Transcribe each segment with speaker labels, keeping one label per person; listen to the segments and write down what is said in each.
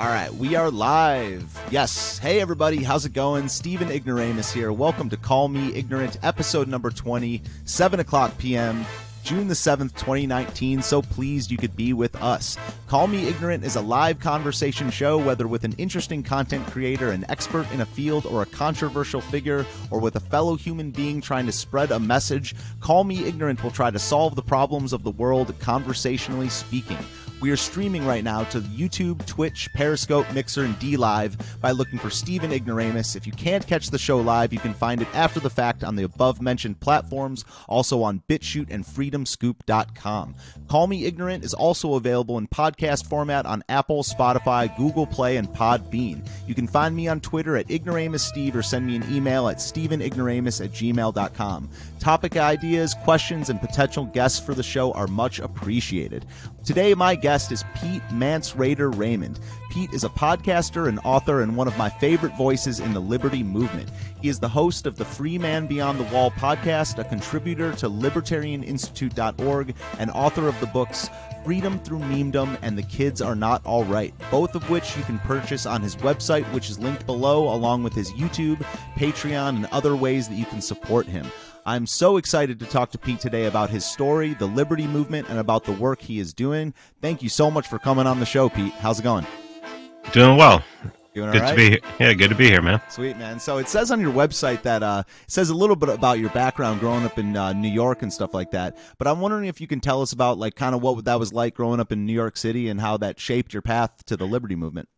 Speaker 1: All right, we are live. Yes. Hey, everybody. How's it going? Stephen Ignoramus here. Welcome to Call Me Ignorant, episode number 20, 7 o'clock p.m., June the 7th, 2019. So pleased you could be with us. Call Me Ignorant is a live conversation show, whether with an interesting content creator, an expert in a field, or a controversial figure, or with a fellow human being trying to spread a message. Call Me Ignorant will try to solve the problems of the world conversationally speaking. We are streaming right now to YouTube, Twitch, Periscope, Mixer, and DLive by looking for Stephen Ignoramus. If you can't catch the show live, you can find it after the fact on the above mentioned platforms, also on BitChute and FreedomScoop.com. Call Me Ignorant is also available in podcast format on Apple, Spotify, Google Play, and Podbean. You can find me on Twitter at IgnoramusSteve or send me an email at StephenIgnoramus at gmail.com. Topic ideas, questions, and potential guests for the show are much appreciated. Today, my guest is Pete Mance Rayder Raymond. Pete is a podcaster and author and one of my favorite voices in the liberty movement. He is the host of the Free Man Beyond the Wall podcast, a contributor to libertarianinstitute.org, and author of the books Freedom Through Memedom and The Kids Are Not All Right, both of which you can purchase on his website, which is linked below, along with his YouTube, Patreon, and other ways that you can support him. I'm so excited to talk to Pete today about his story, the Liberty Movement, and about the work he is doing. Thank you so much for coming on the show, Pete. How's it going?
Speaker 2: Doing well.
Speaker 1: Doing
Speaker 2: good
Speaker 1: right?
Speaker 2: to be here. Yeah, good to be here, man.
Speaker 1: Sweet man. So it says on your website that uh, it says a little bit about your background growing up in uh, New York and stuff like that. But I'm wondering if you can tell us about like kind of what that was like growing up in New York City and how that shaped your path to the Liberty Movement.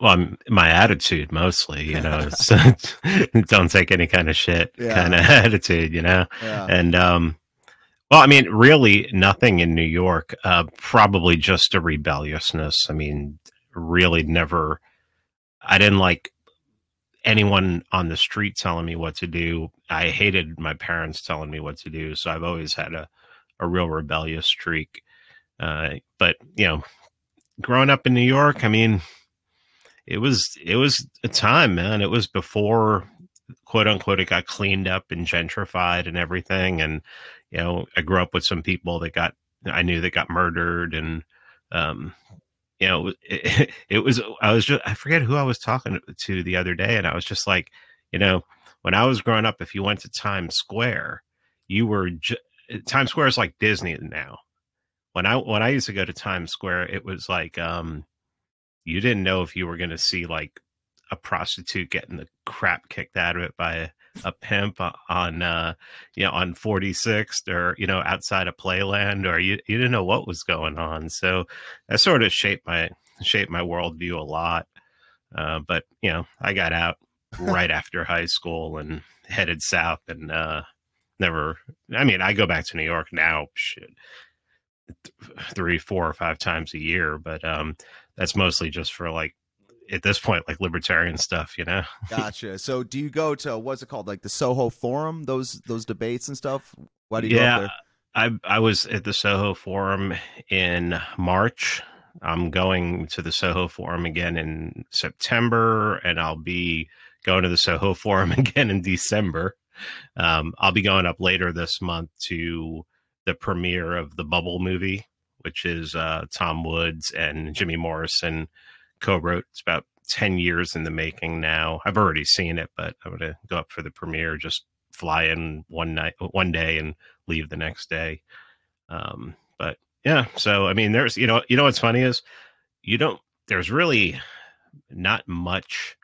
Speaker 2: Well, I'm, my attitude mostly, you know, don't take any kind of shit
Speaker 1: Yeah.
Speaker 2: kind of attitude, you know.
Speaker 1: Yeah.
Speaker 2: And um, well, I mean, really nothing in New York. Uh, probably just a rebelliousness. I mean, really never. I didn't like anyone on the street telling me what to do. I hated my parents telling me what to do. So I've always had a a real rebellious streak. Uh, but you know, growing up in New York, I mean, it was it was a time, man. It was before quote unquote it got cleaned up and gentrified and everything. And you know, I grew up with some people that got I knew that got murdered and um you know it, it was I was just I forget who I was talking to the other day and I was just like, you know, when I was growing up if you went to Times Square, you were ju- Times Square is like Disney now. When I when I used to go to Times Square, it was like um you didn't know if you were going to see like a prostitute getting the crap kicked out of it by a, a pimp on uh you know on 46th or you know outside of playland or you, you didn't know what was going on. So that sort of shaped my shaped my worldview a lot uh but you know i got out right after high school and headed south and uh never i mean i go back to new york now shit th- three four or five times a year but um that's mostly just for like at this point like libertarian stuff you know
Speaker 1: Gotcha. So do you go to what's it called, like the Soho Forum? Those those debates and stuff. Why do you
Speaker 2: yeah i i was at the soho forum in march i'm going to the soho forum again in september and i'll be going to the soho forum again in december um, i'll be going up later this month to the premiere of the bubble movie which is uh, tom woods and jimmy morrison co-wrote. It's about 10 years in the making now. I've already seen it but i'm to go up for the premiere just fly in one night one day and leave the next day. Um but yeah so i mean there's you know you know what's funny is you don't there's really not much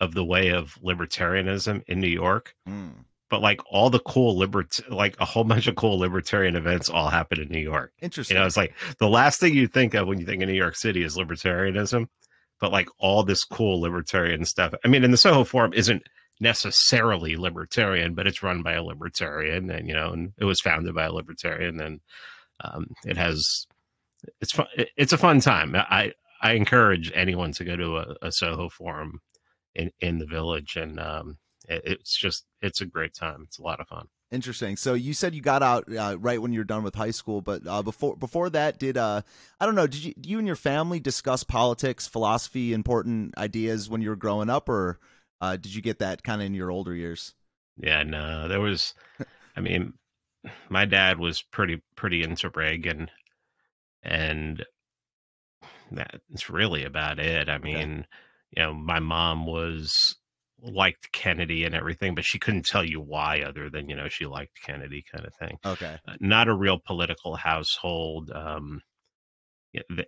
Speaker 2: of the way of libertarianism in new york
Speaker 1: Mm.
Speaker 2: But like all the cool libert like a whole bunch of cool libertarian events all happen in new york
Speaker 1: Interesting.
Speaker 2: you know, it's like the last thing you think of when you think of New York City is libertarianism, but like all this cool libertarian stuff. I mean, and the Soho Forum isn't necessarily libertarian, but it's run by a libertarian, and you know, and it was founded by a libertarian, and um, it has it's fun. It's a fun time. I I encourage anyone to go to a, a Soho Forum in in the village, and um, it's just it's a great time. It's a lot of fun.
Speaker 1: Interesting. So you said you got out uh, right when you're done with high school, but uh, before before that, did uh, I don't know? Did you do you and your family discuss politics, philosophy, important ideas when you were growing up, or uh, did you get that kind of in your older years?
Speaker 2: Yeah, no, there was. I mean, my dad was pretty pretty into Reagan, and that's really about it. I mean, okay. you know, my mom was liked Kennedy and everything, but she couldn't tell you why, other than you know she liked Kennedy, kind of thing.
Speaker 1: Okay,
Speaker 2: uh, not a real political household. Um, the,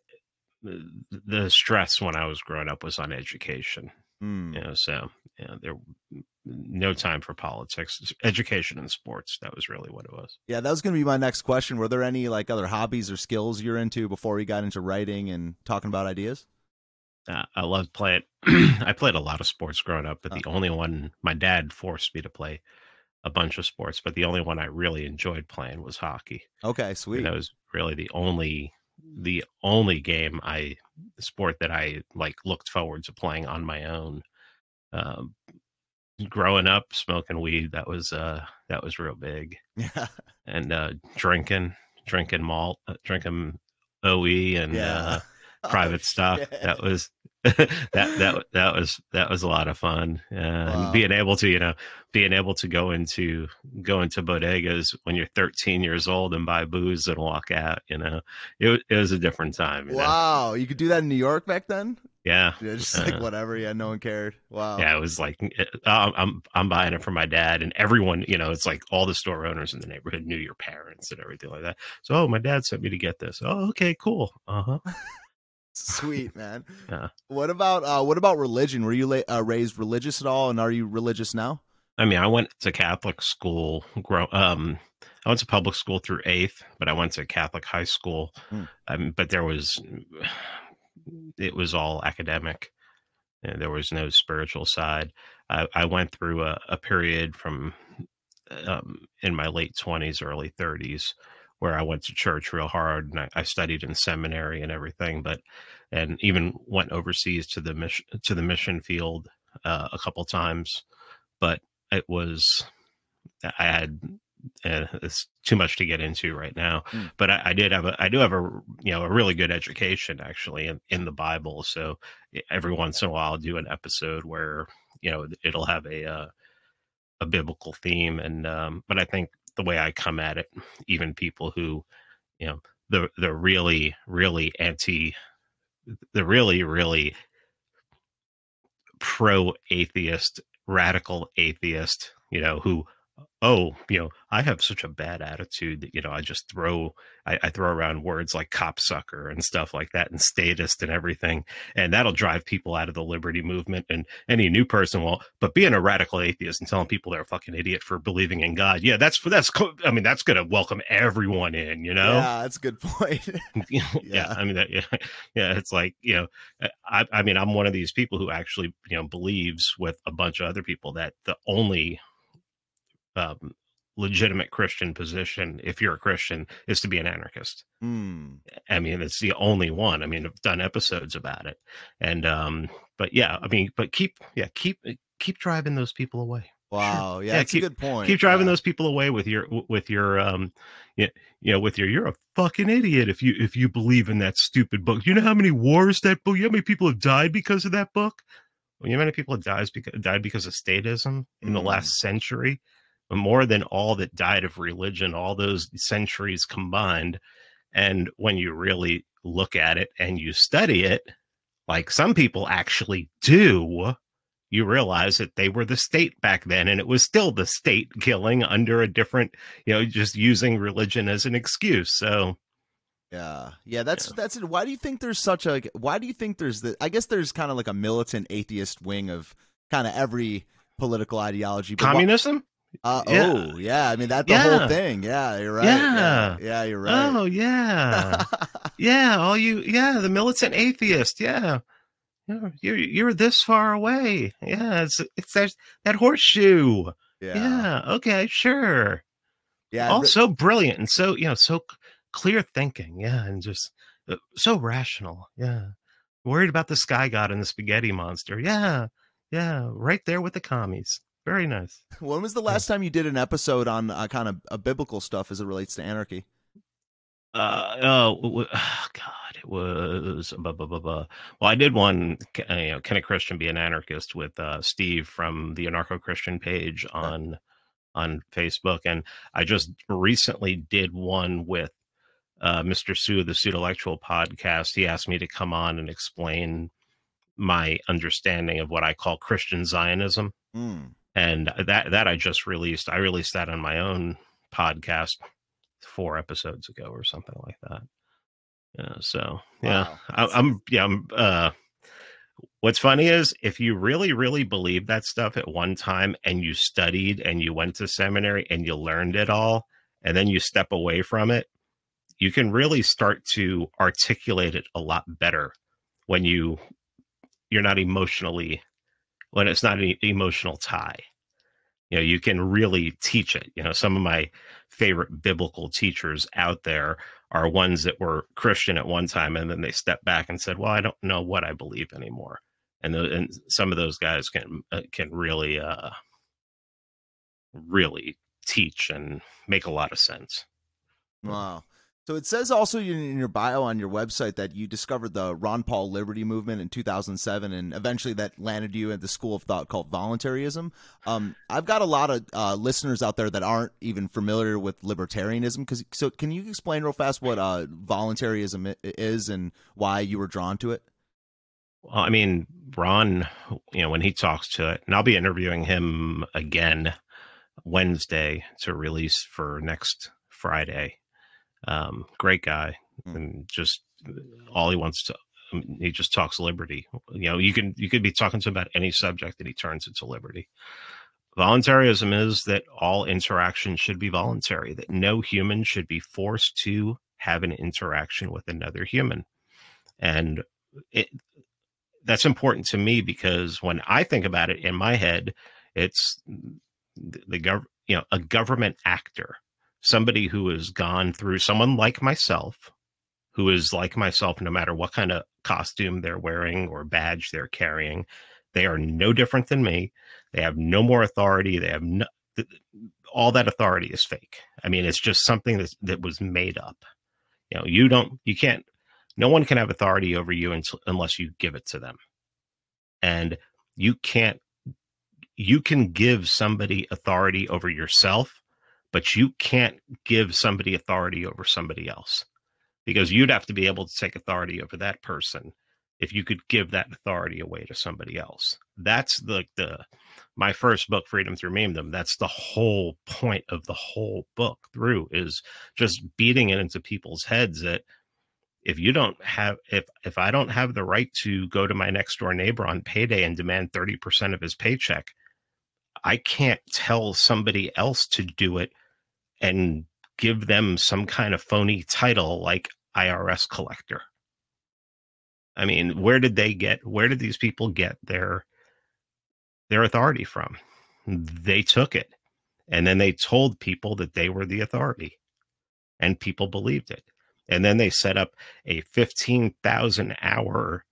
Speaker 2: the stress when I was growing up was on education. Mm. You know, so you know, there no time for politics, education and sports. That was really what it was.
Speaker 1: Yeah, that was going to be my next question. Were there any like other hobbies or skills you're into before we got into writing and talking about ideas?
Speaker 2: Uh, I loved playing. I played a lot of sports growing up, but the only one my dad forced me to play a bunch of sports, but the only one I really enjoyed playing was hockey.
Speaker 1: Okay, sweet. And
Speaker 2: that was really the only the only game I sport that I like looked forward to playing on my own. Um, growing up, smoking weed that was uh that was real big.
Speaker 1: Yeah,
Speaker 2: and uh, drinking, drinking malt, uh, drinking OE and yeah. uh, private oh, stock. That was that that that was that was a lot of fun. Uh, wow. and being able to you know being able to go into go into bodegas when you're 13 years old and buy booze and walk out you know it, it was a different time
Speaker 1: you wow know? you could do that in new york back then?
Speaker 2: Yeah,
Speaker 1: yeah just like uh, whatever. Yeah no one cared. Wow.
Speaker 2: Yeah it was like uh, i'm i'm buying it for my dad and everyone you know it's like all the store owners in the neighborhood knew your parents and everything like that. So oh my dad sent me to get this. Oh okay cool. Uh-huh
Speaker 1: Sweet man.
Speaker 2: Yeah.
Speaker 1: What about uh, what about religion? Were you la- uh, raised religious at all, and are you religious now?
Speaker 2: I mean, I went to Catholic school. Grow, um, I went to public school through eighth, but I went to Catholic high school. Hmm. Um, but there was, it was all academic. And there was no spiritual side. I, I went through a, a period from um, in my late twenties, early thirties, where I went to church real hard and I, I, studied in seminary and everything, but and even went overseas to the mission to the mission field uh, a couple times, but it was I had uh, it's too much to get into right now. Mm. But I, I, did have a I do have a you know a really good education actually in, in the Bible. So every once in a while I'll do an episode where you know it'll have a uh, a biblical theme and um, but I think the way I come at it, even people who, you know, the the really really anti, the really really pro atheist, radical atheist, you know, who oh, you know, I have such a bad attitude that, you know, I just throw, I, I, throw around words like copsucker and stuff like that and statist and everything. And that'll drive people out of the liberty movement. And any new person will, but being a radical atheist and telling people they're a fucking idiot for believing in God. Yeah, that's, that's, I mean, that's going to welcome everyone in, you know?
Speaker 1: Yeah, that's a good point.
Speaker 2: yeah. yeah. I mean, that, yeah, yeah, it's like, you know, uh, I, I mean, I'm one of these people who actually, you know, believes with a bunch of other people that the only um, legitimate Christian position, if you're a Christian, is to be an anarchist.
Speaker 1: Mm.
Speaker 2: I mean, it's the only one. I mean, I've done episodes about it, and um, but yeah, I mean, but keep yeah keep keep driving those people away.
Speaker 1: Wow, sure. yeah, yeah, that's
Speaker 2: keep,
Speaker 1: a good point.
Speaker 2: Keep driving
Speaker 1: yeah.
Speaker 2: those people away with your with your um, you know, with your you're a fucking idiot if you if you believe in that stupid book. You know how many wars that book? You know how many people have died because of that book? You know how many people have died because died because of statism in mm. the last mm. Century? more than all that died of religion, all those centuries combined. And when you really look at it and you study it, like some people actually do, you realize that they were the state back then and it was still the state killing under a different, you know, just using religion as an excuse. So,
Speaker 1: yeah, yeah, that's yeah. that's it. Why do you think there's such a? Why do you think there's the? I guess there's kind of like a militant atheist wing of kind of every political ideology.
Speaker 2: Communism.
Speaker 1: Uh, yeah. Oh, yeah. I mean, that's the yeah. whole thing. Yeah, you're right. Yeah. yeah. yeah you're right.
Speaker 2: Oh, yeah. yeah. All you, yeah, the militant atheist. Yeah. You're, you're this far away. Yeah. It's, it's that, that horseshoe. Yeah. yeah. Okay. Sure.
Speaker 1: Yeah.
Speaker 2: All so brilliant and so, you know, so clear thinking. Yeah. And just uh, so rational. Yeah. Worried about the sky god and the spaghetti monster. Yeah. Yeah. Right there with the commies. Very nice.
Speaker 1: When was the last time you did an episode on uh, kind of a biblical stuff as it relates to anarchy?
Speaker 2: Uh oh, oh God, it was blah, blah, blah, blah. well. I did one. Uh, you know, can a Christian be an anarchist with uh, Steve from the Anarcho Christian page on on Facebook, and I just recently did one with uh, Mr. Sue of the Pseudolectual podcast, he asked me to come on and explain my understanding of what I call Christian Zionism. Mm. And that that I just released. I released that on my own podcast four episodes ago or something like that. Yeah, so yeah, wow. I, am yeah. I'm, uh, what's funny is if you really, really believe that stuff at one time and you studied and you went to seminary and you learned it all, and then you step away from it, you can really start to articulate it a lot better when you you're not emotionally when it's not an emotional tie. You know you can really teach it. You know some of my favorite biblical teachers out there are ones that were christian at one time and then they stepped back and said well i don't know what i believe anymore. And, the, and some of those guys can uh, can really uh really teach and make a lot of sense.
Speaker 1: Wow so it says also in your bio on your website that you discovered the Ron Paul Liberty movement in 2007, and eventually that landed you at the school of thought called voluntarism. Um, I've got a lot of uh, listeners out there that aren't even familiar with libertarianism. Cause, so can you explain real fast what uh, voluntarism is and why you were drawn to it?
Speaker 2: Well, I mean, Ron, you know, when he talks to it, and I'll be interviewing him again Wednesday to release for next Friday um, great guy, mm. and just all he wants to. Um, he just talks liberty. You know, you can you could be talking to him about any subject, and he turns it to liberty. Voluntarism is that all interaction should be voluntary. That no human should be forced to have an interaction with another human, and it that's important to me because when I think about it in my head, it's the, the gov you know a government actor somebody who has gone through someone like myself, who is like myself, no matter what kind of costume they're wearing or badge they're carrying, they are no different than me. They have no more authority. They have no, all that authority is fake. I mean, it's just something that that was made up. You know, you don't, you can't, no one can have authority over you unless you give it to them. And you can't, you can give somebody authority over yourself but you can't give somebody authority over somebody else because you'd have to be able to take authority over that person if you could give that authority away to somebody else. That's the the my first book, Freedom Through Memedom. That's the whole point of the whole book through is just beating it into people's heads that if you don't have if if I don't have the right to go to my next door neighbor on payday and demand 30% of his paycheck, I can't tell somebody else to do it and give them some kind of phony title like IRS collector. I mean, where did they get where did these people get their their authority from? They took it and then they told people that they were the authority and people believed it. And then they set up a 15,000 hour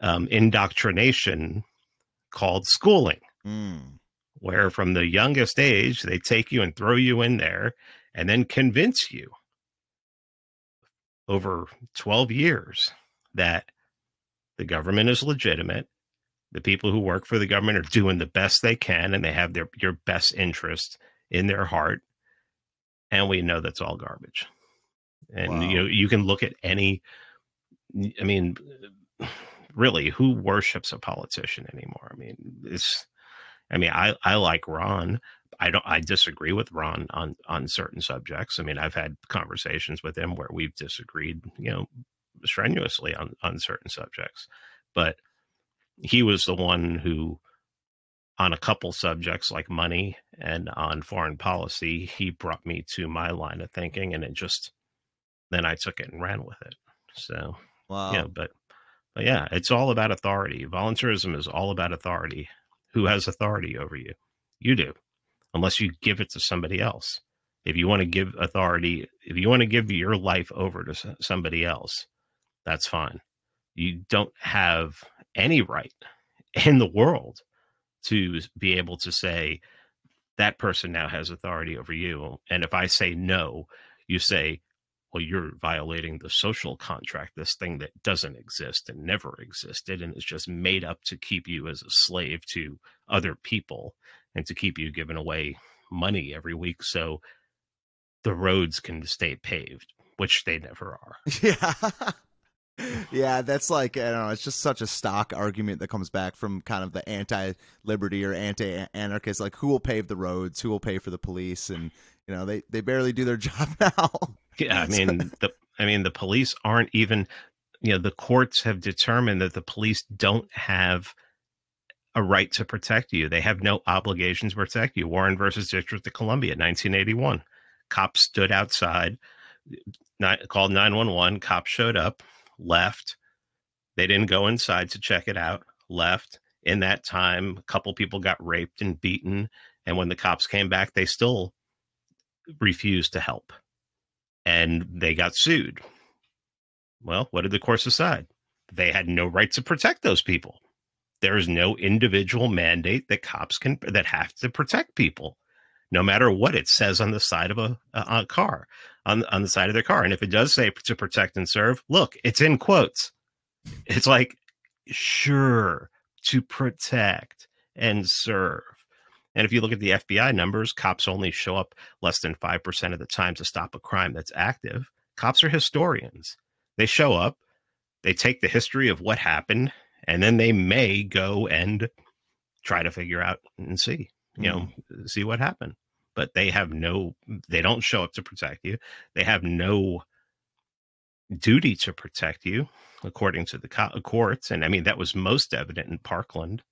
Speaker 2: um, indoctrination called schooling. Mm where from the youngest age they take you and throw you in there and then convince you over 12 years that the government is legitimate the people who work for the government are doing the best they can and they have their your best interest in their heart and we know that's all garbage and wow. you know you can look at any i mean really who worships a politician anymore i mean it's I mean, I, I like Ron. I don't. I disagree with Ron on on certain subjects. I mean, I've had conversations with him where we've disagreed, you know, strenuously on on certain subjects. But he was the one who, on a couple subjects like money and on foreign policy, he brought me to my line of thinking, and it just then I took it and ran with it. So, wow. yeah, but but yeah, it's all about authority. Voluntarism is all about authority who has authority over you? You do, unless you give it to somebody else. If you want to give authority, if you want to give your life over to somebody else, that's fine. You don't have any right in the world to be able to say that person now has authority over you. And if I say no, you say, well, you're violating the social contract, this thing that doesn't exist and never existed and is just made up to keep you as a slave to other people and to keep you giving away money every week so the roads can stay paved. which they never are.
Speaker 1: Yeah. yeah, that's like I don't know. It's just such a stock argument that comes back from kind of the anti-liberty or anti-anarchist. Like, who will pave the roads? Who will pay for the police? And you know, they they barely do their job now.
Speaker 2: Yeah, I mean the I mean the police aren't even. You know, the courts have determined that the police don't have a right to protect you. They have no obligation to protect you. Warren versus District of Columbia, 1981. Cops stood outside, not, called 911. Cops showed up, left. They didn't go inside to check it out, left. In that time, a couple people got raped and beaten. And when the cops came back, they still refused to help. And they got sued. Well, what did the court decide? They had no right to protect those people there is no individual mandate that cops can that have to protect people no matter what it says on the side of a, a, a, car on, on the side of their car and if it does say to protect and serve look it's in quotes it's like sure to protect and serve and if you look at the fbi numbers cops only show up less than 5% of the time to stop a crime that's active cops are historians they show up they take the history of what happened and then they may go and try to figure out and see, you know, mm. see what happened. But they have no, they don't show up to protect you. They have no duty to protect you, according to the co- courts. And I mean, that was most evident in Parkland.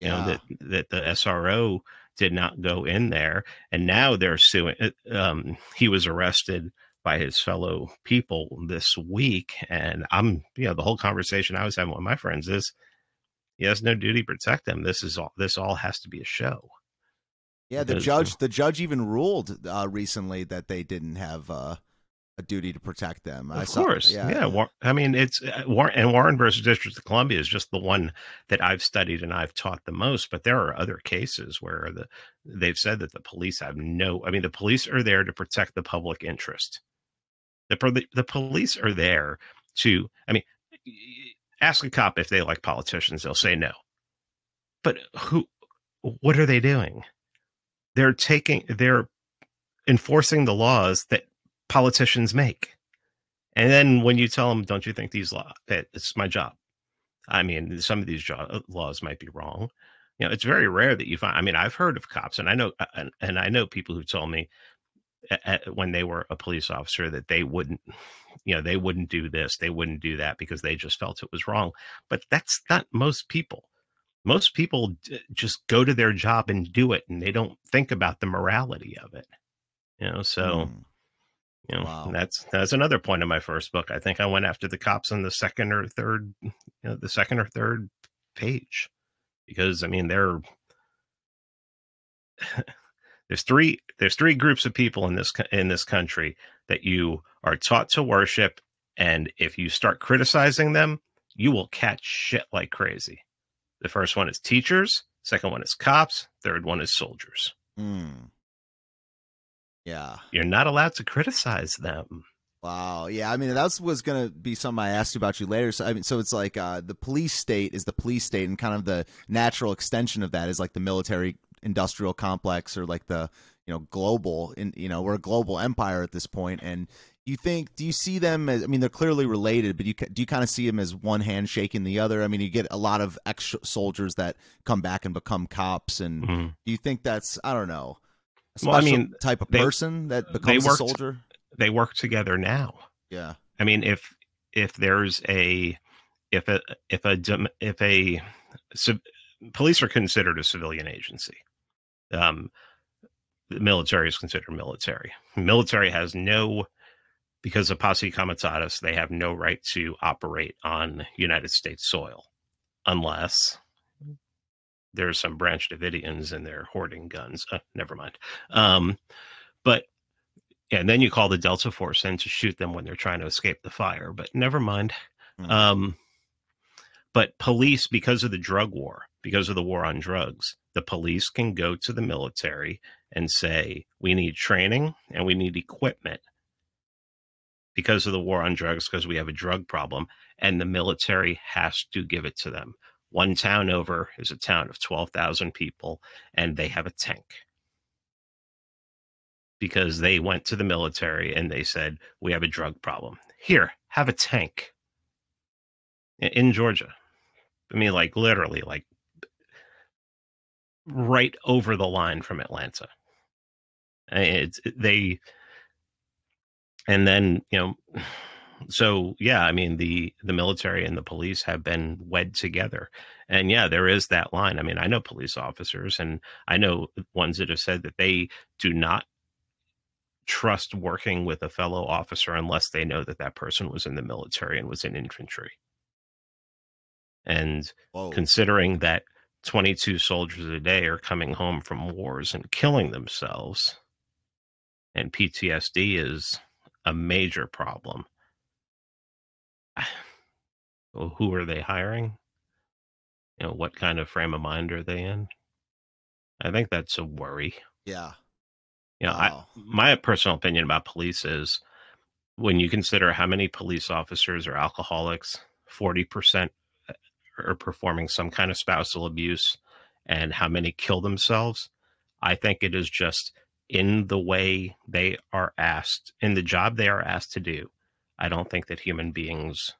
Speaker 2: You yeah. know that that the SRO did not go in there, and now they're suing. Uh, um, he was arrested by his fellow people this week. And I'm, you know, the whole conversation I was having with my friends is he has no duty to protect them. This is all, this all has to be a show.
Speaker 1: Yeah. The judge, the judge even ruled uh, recently that they didn't have, uh, a duty to protect them.
Speaker 2: Of I course, saw, yeah. yeah. I mean, it's uh, Warren and Warren versus District of Columbia is just the one that I've studied and I've taught the most. But there are other cases where the they've said that the police have no. I mean, the police are there to protect the public interest. The, the police are there to, I mean, ask a cop if they like politicians, they'll say no. But who, what are they doing? They're taking, they're enforcing the laws that politicians make. And then when you tell them, don't you think these laws, it's my job. I mean, some of these jo- laws might be wrong. You know, it's very rare that you find, I mean, I've heard of cops and I know, and, and I know people who told me, when they were a police officer that they wouldn't you know they wouldn't do this they wouldn't do that because they just felt it was wrong but that's not most people most people just go to their job and do it and they don't think about the morality of it you know so mm. You know wow. that's that's another point in my first book i think i went after the cops on the second or third you know the second or third page because i mean they're there's three there's three groups of people in this in this country that you are taught to worship and if you start criticizing them you will catch shit like crazy the first one is teachers second one is cops third one is soldiers
Speaker 1: mm. Yeah
Speaker 2: you're not allowed to criticize them
Speaker 1: Wow. Yeah. I mean, that was going to be something I asked you about you later. So, I mean, so it's like uh, the police state is the police state, and kind of the natural extension of that is like the military industrial complex or like the you know global in you know we're a global empire at this point and you think do you see them as i mean they're clearly related but you do you kind of see them as one hand shaking the other i mean you get a lot of ex soldiers that come back and become cops and mm-hmm. do you think that's i don't know well i mean type of they, person that becomes a soldier?
Speaker 2: they work together now.
Speaker 1: Yeah.
Speaker 2: I mean if if there's a if a if a if a so police are considered a civilian agency. Um, the military is considered military. Military has no, because of posse comitatus, they have no right to operate on United States soil unless there's some Branch Davidians and they're hoarding guns. Uh, never mind. Um, but and then you call the Delta Force in to shoot them when they're trying to escape the fire. But never mind. Mm-hmm. Um, but police, because of the drug war, because of the war on drugs, the police can go to the military and say, we need training and we need equipment because of the war on drugs, because we have a drug problem, and the military has to give it to them. One town over is a town of 12,000 people, and they have a tank. because they went to the military and they said, We have a drug problem. Here, have a tank in Georgia. I mean, like literally, like right over the line from Atlanta. It's they, and then you know, so yeah, I mean the the military and the police have been wed together, and yeah, there is that line. I mean, I know police officers, and I know ones that have said that they do not trust working with a fellow officer unless they know that that person was in the military and was in infantry. And Whoa. considering that 22 soldiers a day are coming home from wars and killing themselves, and PTSD is a major problem. Well, who are they hiring? You know, what kind of frame of mind are they in? I think that's a worry.
Speaker 1: Yeah.
Speaker 2: You know, wow. I, my personal opinion about police is when you consider how many police officers are alcoholics, 40% uh, are performing some kind of spousal abuse and how many kill themselves. I think it is just in the way they are asked, in the job they are asked to do. I don't think that human beings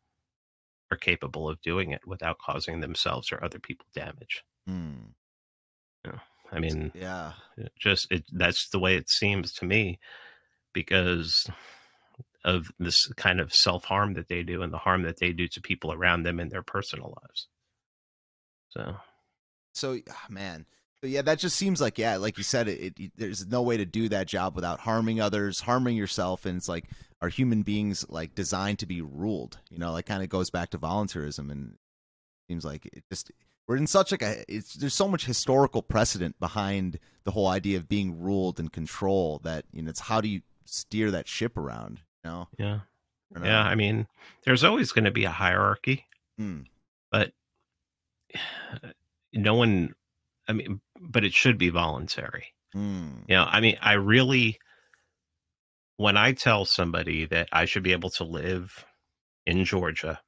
Speaker 2: are capable of doing it without causing themselves or other people damage.
Speaker 1: Mm.
Speaker 2: You know, I mean,
Speaker 1: yeah,
Speaker 2: just it, that's the way it seems to me because of this kind of self harm that they do and the harm that they do to people around them in their personal lives. So,
Speaker 1: so oh, man, yeah, that just seems like yeah, like you said, it, it, There's no way to do that job without harming others, harming yourself, and it's like are human beings like designed to be ruled? You know, like kind of goes back to voluntarism, and seems like it just we're in such like a it's there's so much historical precedent behind the whole idea of being ruled and control that you know it's how do you steer that ship around? You know?
Speaker 2: Yeah. Yeah, I mean, there's always going to be a hierarchy,
Speaker 1: mm.
Speaker 2: but no one. I mean, but it should be voluntary.
Speaker 1: Mm.
Speaker 2: You know, I mean, I really, when I tell somebody that I should be able to live in Georgia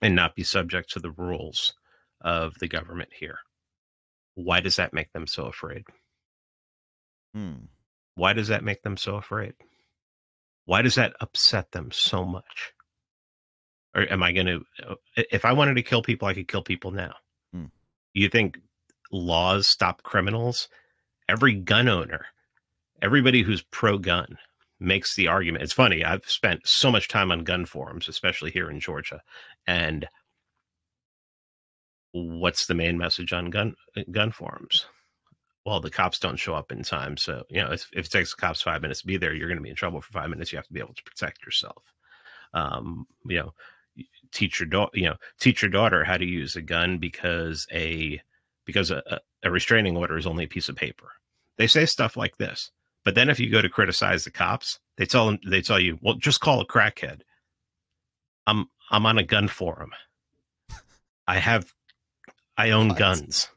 Speaker 2: and not be subject to the rules of the government here, why does that make them so afraid?
Speaker 1: Hmm.
Speaker 2: Why does that make them so afraid? Why does that upset them so much? Or am I going to, uh, if I wanted to kill people, I could kill people now.
Speaker 1: Hmm.
Speaker 2: You think laws stop criminals? Every gun owner, everybody who's pro gun makes the argument. It's funny. I've spent so much time on gun forums, especially here in Georgia, and what's the main message on gun gun forums? Well, the cops don't show up in time, so you know if, if it takes the cops five minutes to be there, you're going to be in trouble for five minutes. You have to be able to protect yourself. Um, you know, teach your daughter, you know, teach your daughter how to use a gun because a because uh, a, a restraining order is only a piece of paper. They say stuff like this, but then if you go to criticize the cops, they tell them they tell you, well, just call a crackhead. I'm I'm on a gun forum. I have I own what? guns.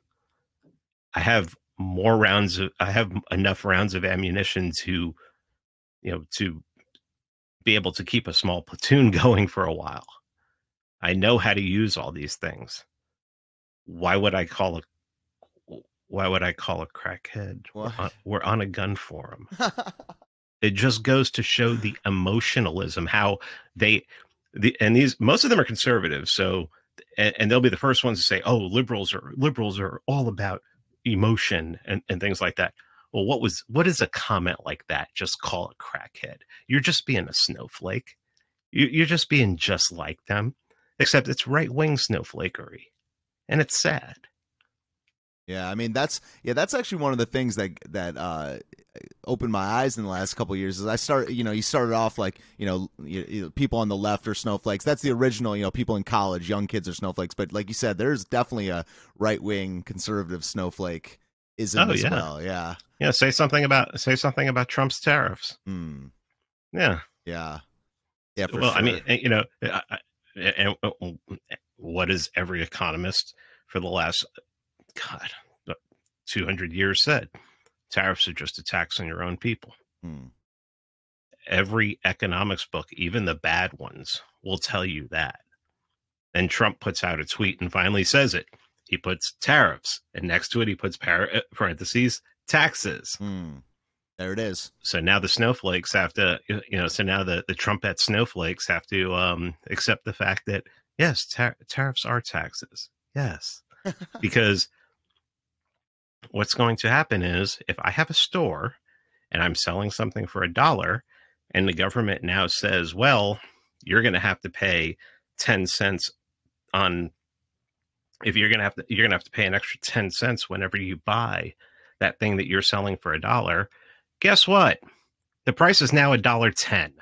Speaker 2: I have more rounds of I have enough rounds of ammunition to you know to be able to keep a small platoon going for a while. I know how to use all these things. Why would I call a why would I call a crackhead? We're on, we're on, a gun forum. it just goes to show the emotionalism, how they the and these most of them are conservative, so and, and, they'll be the first ones to say, "Oh, liberals are liberals are all about emotion and, and things like that." Well, what was what is a comment like that? Just call a crackhead. You're just being a snowflake. You, you're just being just like them, except it's right wing snowflakery, and it's sad.
Speaker 1: Yeah, I mean that's yeah that's actually one of the things that that uh, opened my eyes in the last couple years. Is I start you know you started off like you know, you, you, people on the left are snowflakes. That's the original you know people in college, young kids are snowflakes. But like you said, there's definitely a right wing conservative snowflake ism oh, as yeah. well. Yeah,
Speaker 2: yeah. Say something about say something about Trump's tariffs.
Speaker 1: Hmm.
Speaker 2: Yeah,
Speaker 1: yeah, yeah.
Speaker 2: well,
Speaker 1: sure.
Speaker 2: I mean, you know, and what is every economist for the last God, 200 years said tariffs are just a tax on your own people.
Speaker 1: Hmm.
Speaker 2: Every economics book, even the bad ones, will tell you that. And Trump puts out a tweet and finally says it. He puts tariffs, and next to it, he puts par- uh, parentheses taxes.
Speaker 1: Hmm. There it is.
Speaker 2: So now the snowflakes have to, you know, so now the, the trumpet snowflakes have to um, accept the fact that, yes, tar- tariffs are taxes. Yes. because what's going to happen is if I have a store and I'm selling something for a dollar and the government now says, well, you're going to have to pay 10 cents on if you're going to have to you're going to have to pay an extra 10 cents whenever you buy that thing that you're selling for a dollar guess what? The price is now a dollar 10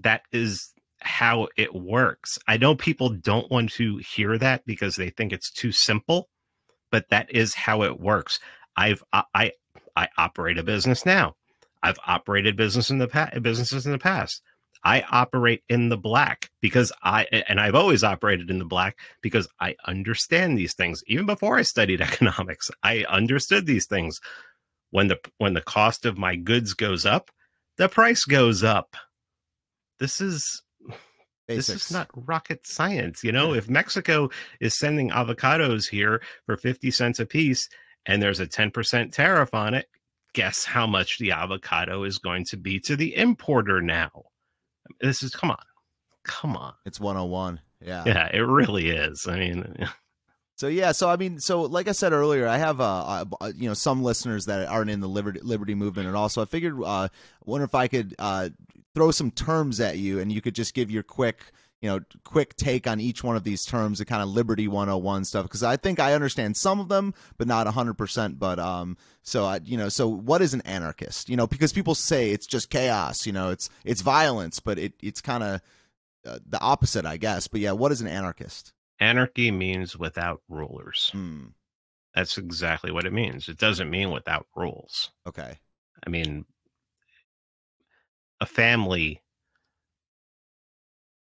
Speaker 2: that is how it works. I know people don't want to hear that because they think it's too simple but that is how it works i've i i operate a business now i've operated business in the past businesses in the past I operate in the black because I, and I've always operated in the black because I understand these things. Even before I studied economics, I understood these things. When the when the cost of my goods goes up, the price goes up. This is Basics. this is not rocket science. You know, yeah. if Mexico is sending avocados here for 50 cents a piece and there's a 10% tariff on it, guess how much the avocado is going to be to the importer now? This is come on, come on.
Speaker 1: It's 101. Yeah.
Speaker 2: Yeah, it really is. I mean,
Speaker 1: So yeah, so I mean, so like I said earlier, I have uh, uh, you know some listeners that aren't in the liberty liberty movement at all. So I figured, uh, wonder if I could uh, throw some terms at you, and you could just give your quick you know quick take on each one of these terms, the kind of liberty 101 stuff, because I think I understand some of them, but not 100. percent But um, so I you know, so what is an anarchist? You know, because people say it's just chaos. You know, it's it's violence, but it it's kind of uh, the opposite, I guess. But yeah, what is an anarchist?
Speaker 2: Anarchy means without rulers.
Speaker 1: Hmm.
Speaker 2: That's exactly what it means. It doesn't mean without rules.
Speaker 1: Okay.
Speaker 2: I mean, a family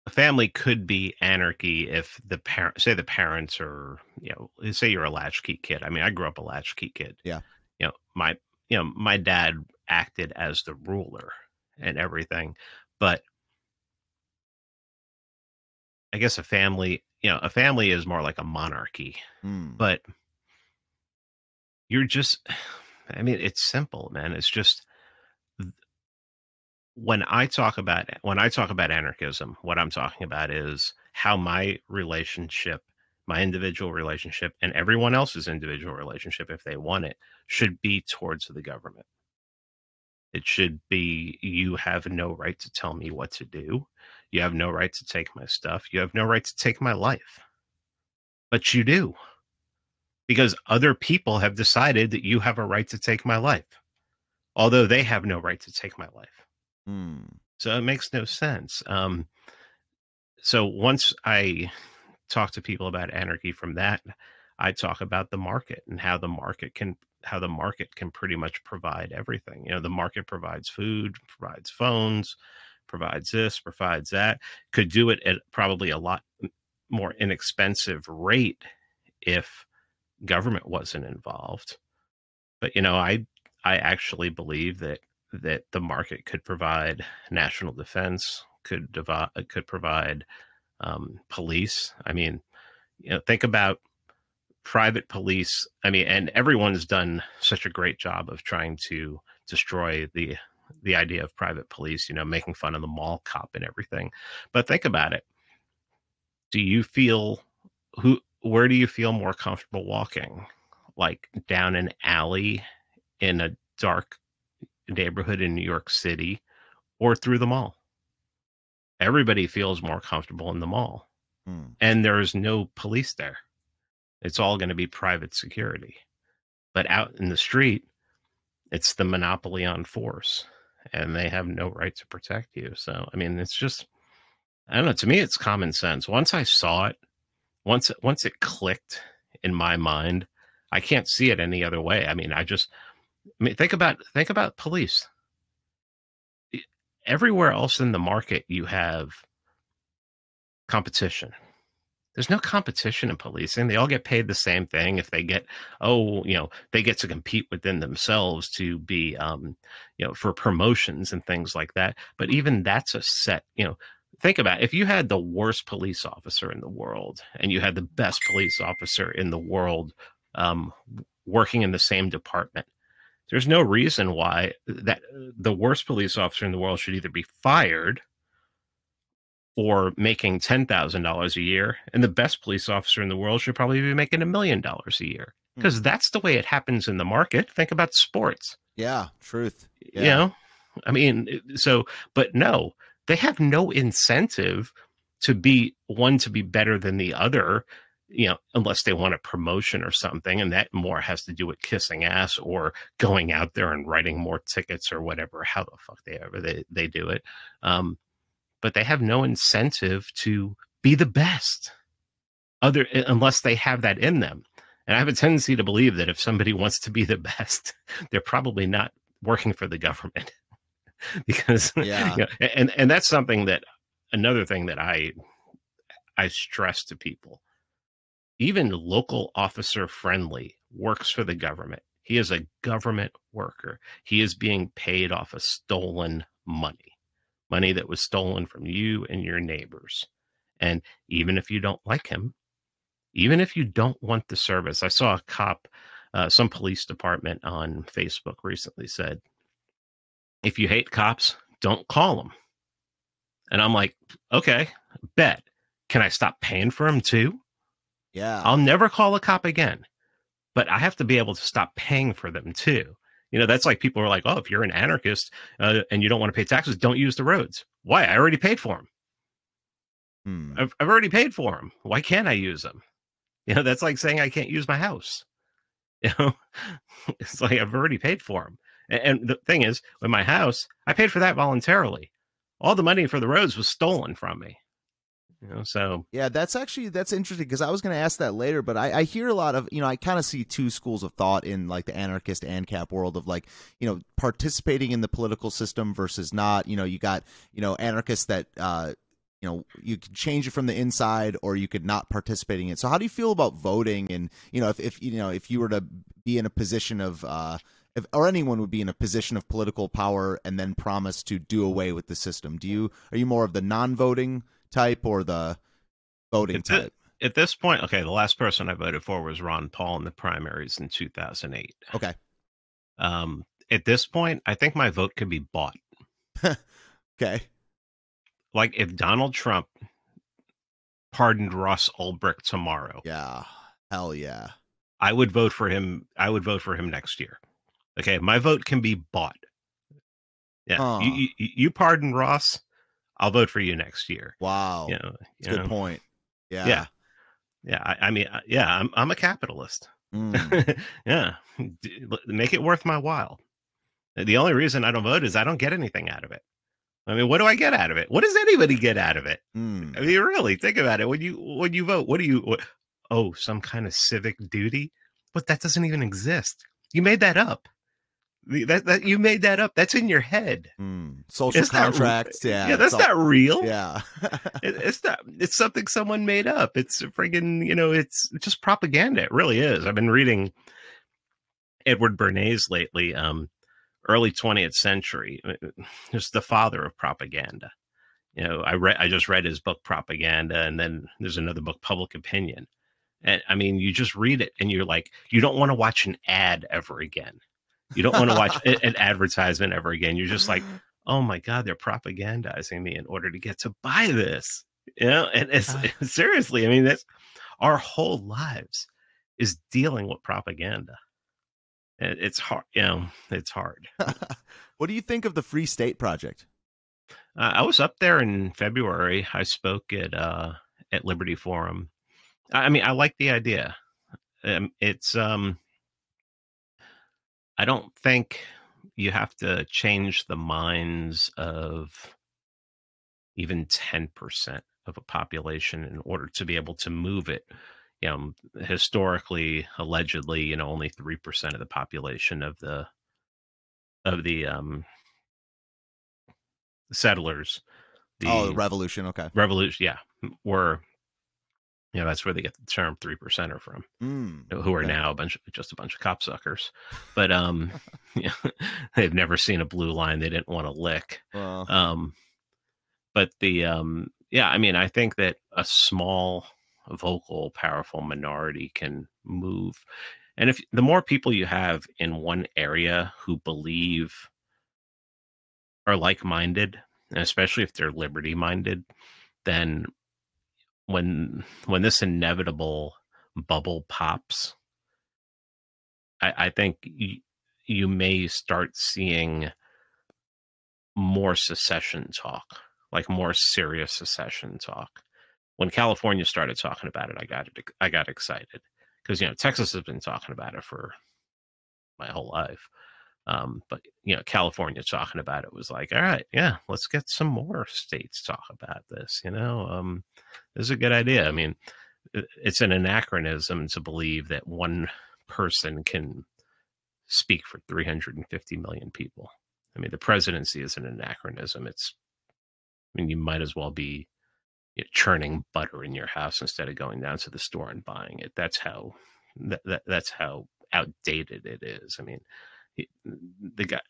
Speaker 2: a family could be anarchy if the parent say the parents are you know say you're a latchkey kid i mean i grew up a latchkey kid
Speaker 1: yeah
Speaker 2: you know my you know my dad acted as the ruler and everything but i guess a family you know a family is more like a monarchy
Speaker 1: mm.
Speaker 2: but you're just i mean it's simple man it's just when I talk about when I talk about anarchism, what I'm talking about is how my relationship, my individual relationship, and everyone else's individual relationship, if they want it, should be towards the government. It should be you have no right to tell me what to do. You have no right to take my stuff. You have no right to take my life. But you do. Because other people have decided that you have a right to take my life, although they have no right to take my life.
Speaker 1: Hmm.
Speaker 2: So it makes no sense. Um, so once I talk to people about anarchy from that, I talk about the market and how the market can how the market can pretty much provide everything. You know, the market provides food, provides phones, provides this, provides that. Could do it at probably a lot more inexpensive rate if government wasn't involved. But you know, I I actually believe that that the market could provide national defense, could divide, could provide um, police. I mean, you know, think about private police. I mean, and everyone's done such a great job of trying to destroy the the idea of private police. You know, making fun of the mall cop and everything. But think about it. Do you feel who? Where do you feel more comfortable walking? Like down an alley in a dark neighborhood in New York City or through the mall. Everybody feels more comfortable in the mall.
Speaker 1: Hmm.
Speaker 2: And there's no police there. It's all going to be private security. But out in the street, it's the monopoly on force and they have no right to protect you. So, I mean, it's just, I don't know. To me, it's common sense. Once I saw it, once, once it clicked in my mind, I can't see it any other way. I mean, I just, I mean, think about think about police. Everywhere else in the market, you have competition. There's no competition in policing. They all get paid the same thing. If they get, oh, you know, they get to compete within themselves to be, um, you know, for promotions and things like that. But even that's a set, you know, think about it. if you had the worst police officer in the world and you had the best police officer in the world um, working in the same department there's no reason why that the worst police officer in the world should either be fired or making $10,000 a year and the best police officer in the world should probably be making a million dollars a year because mm. that's the way it happens in the market think about sports
Speaker 1: yeah truth yeah.
Speaker 2: you know i mean so but no they have no incentive to be one to be better than the other you know, unless they want a promotion or something, and that more has to do with kissing ass or going out there and writing more tickets or whatever, how the fuck they ever they, they do it. Um, but they have no incentive to be the best, other unless they have that in them. And I have a tendency to believe that if somebody wants to be the best, they're probably not working for the government. because yeah. You know, and and that's something that another thing that I I stress to people even local officer friendly works for the government. He is a government worker. He is being paid off of stolen money, money that was stolen from you and your neighbors. And even if you don't like him, even if you don't want the service, I saw a cop, uh, some police department on Facebook recently said, if you hate cops, don't call them. And I'm like, okay, bet. Can I stop paying for them too?
Speaker 1: Yeah.
Speaker 2: I'll never call a cop again, but I have to be able to stop paying for them too. You know, that's like people are like, oh, if you're an anarchist uh, and you don't want to pay taxes, don't use the roads. Why? I already paid for them. Hmm. I've, I've already paid for them. Why can't I use them? You know, that's like saying I can't use my house. You know, it's like I've already paid for them. And, and the thing is, with my house, I paid for that voluntarily. All the money for the roads was stolen from me. You know, so
Speaker 1: yeah, that's actually that's interesting because I was going to ask that later, but I, I hear a lot of you know I kind of see two schools of thought in like the anarchist ANCAP world of like you know participating in the political system versus not. You know, you got you know anarchists that uh, you know you could change it from the inside or you could not participating in it. So how do you feel about voting and you know if, if you know if you were to be in a position of uh, if, or anyone would be in a position of political power and then promise to do away with the system. Do you are you more of the non-voting type or the voting type?
Speaker 2: at this point, okay, the last person I voted for was Ron Paul in the primaries in 2008.
Speaker 1: Okay.
Speaker 2: Um, at this point, I think my vote could be bought.
Speaker 1: okay.
Speaker 2: Like if Donald Trump pardoned Ross Ulbricht tomorrow.
Speaker 1: Yeah. Hell yeah.
Speaker 2: I would vote for him. I would vote for him next year. Okay. My vote can be bought. Yeah. Huh. You, you, you pardon Ross. I'll vote for you next year.
Speaker 1: Wow. You know, you good know. point. Yeah.
Speaker 2: Yeah. Yeah. I, I mean, uh, yeah, I'm, I'm a capitalist. Mm. yeah. Make it worth my while. The only reason I don't vote is I don't get anything out of it. I mean, what do I get out of it? What does anybody get out of it? Mm. I mean, really think about it. When you when you vote, what do you? What, oh, some kind of civic duty? But that doesn't even exist. You made that up. That that you made that up. That's in your head.
Speaker 1: Mm. Social it's contracts.
Speaker 2: Not,
Speaker 1: yeah.
Speaker 2: Yeah, that's all, not real.
Speaker 1: Yeah.
Speaker 2: it, it's not. It's something someone made up. It's friggin'. You know. It's just propaganda. It really is. I've been reading Edward Bernays lately. Um, early 20th century. Uh, just the father of propaganda. You know, I read. I just read his book Propaganda, and then there's another book, Public Opinion. And I mean, you just read it, and you're like, you don't want to watch an ad ever again you don't want to watch an advertisement ever again. You're just like, oh my God, they're propagandizing me in order to get to buy this. You know, and it's uh, seriously, I mean, that's our whole lives is dealing with propaganda. It's hard, you know, it's hard.
Speaker 1: what do you think of the Free State Project?
Speaker 2: Uh, I was up there in February. I spoke at uh, at Liberty Forum. I mean, I like the idea. Um, it's um, I don't think you have to change the minds of even 10% of a population in order to be able to move it. You know, historically, allegedly, you know, only 3% of the population of the of the um settlers
Speaker 1: the oh the revolution okay
Speaker 2: revolution yeah were you know, that's where they get the term three percenter from, mm, who are okay. now a bunch of, just a bunch of copsuckers. But um, you know, they've never seen a blue line they didn't want to lick. Well. Um, but the um, yeah, I mean, I think that a small, vocal, powerful minority can move. and if the more people you have in one area who believe are like-minded and especially if they're liberty minded then when when this inevitable bubble pops i, I think you, you may start seeing more secession talk like more serious secession talk. When california started talking about it i got it i got excited because you know texas has been talking about it for my whole life um, but you know, California talking about it was like, all right, yeah, let's get some more states talk about this. You know, um, this is a good idea. I mean, it's an anachronism to believe that one person can speak for 350 million people. I mean, the presidency is an anachronism. It's, I mean, you might as well be you know, churning butter in your house instead of going down to the store and buying it. That's how that, that that's how outdated it is. I mean, the guy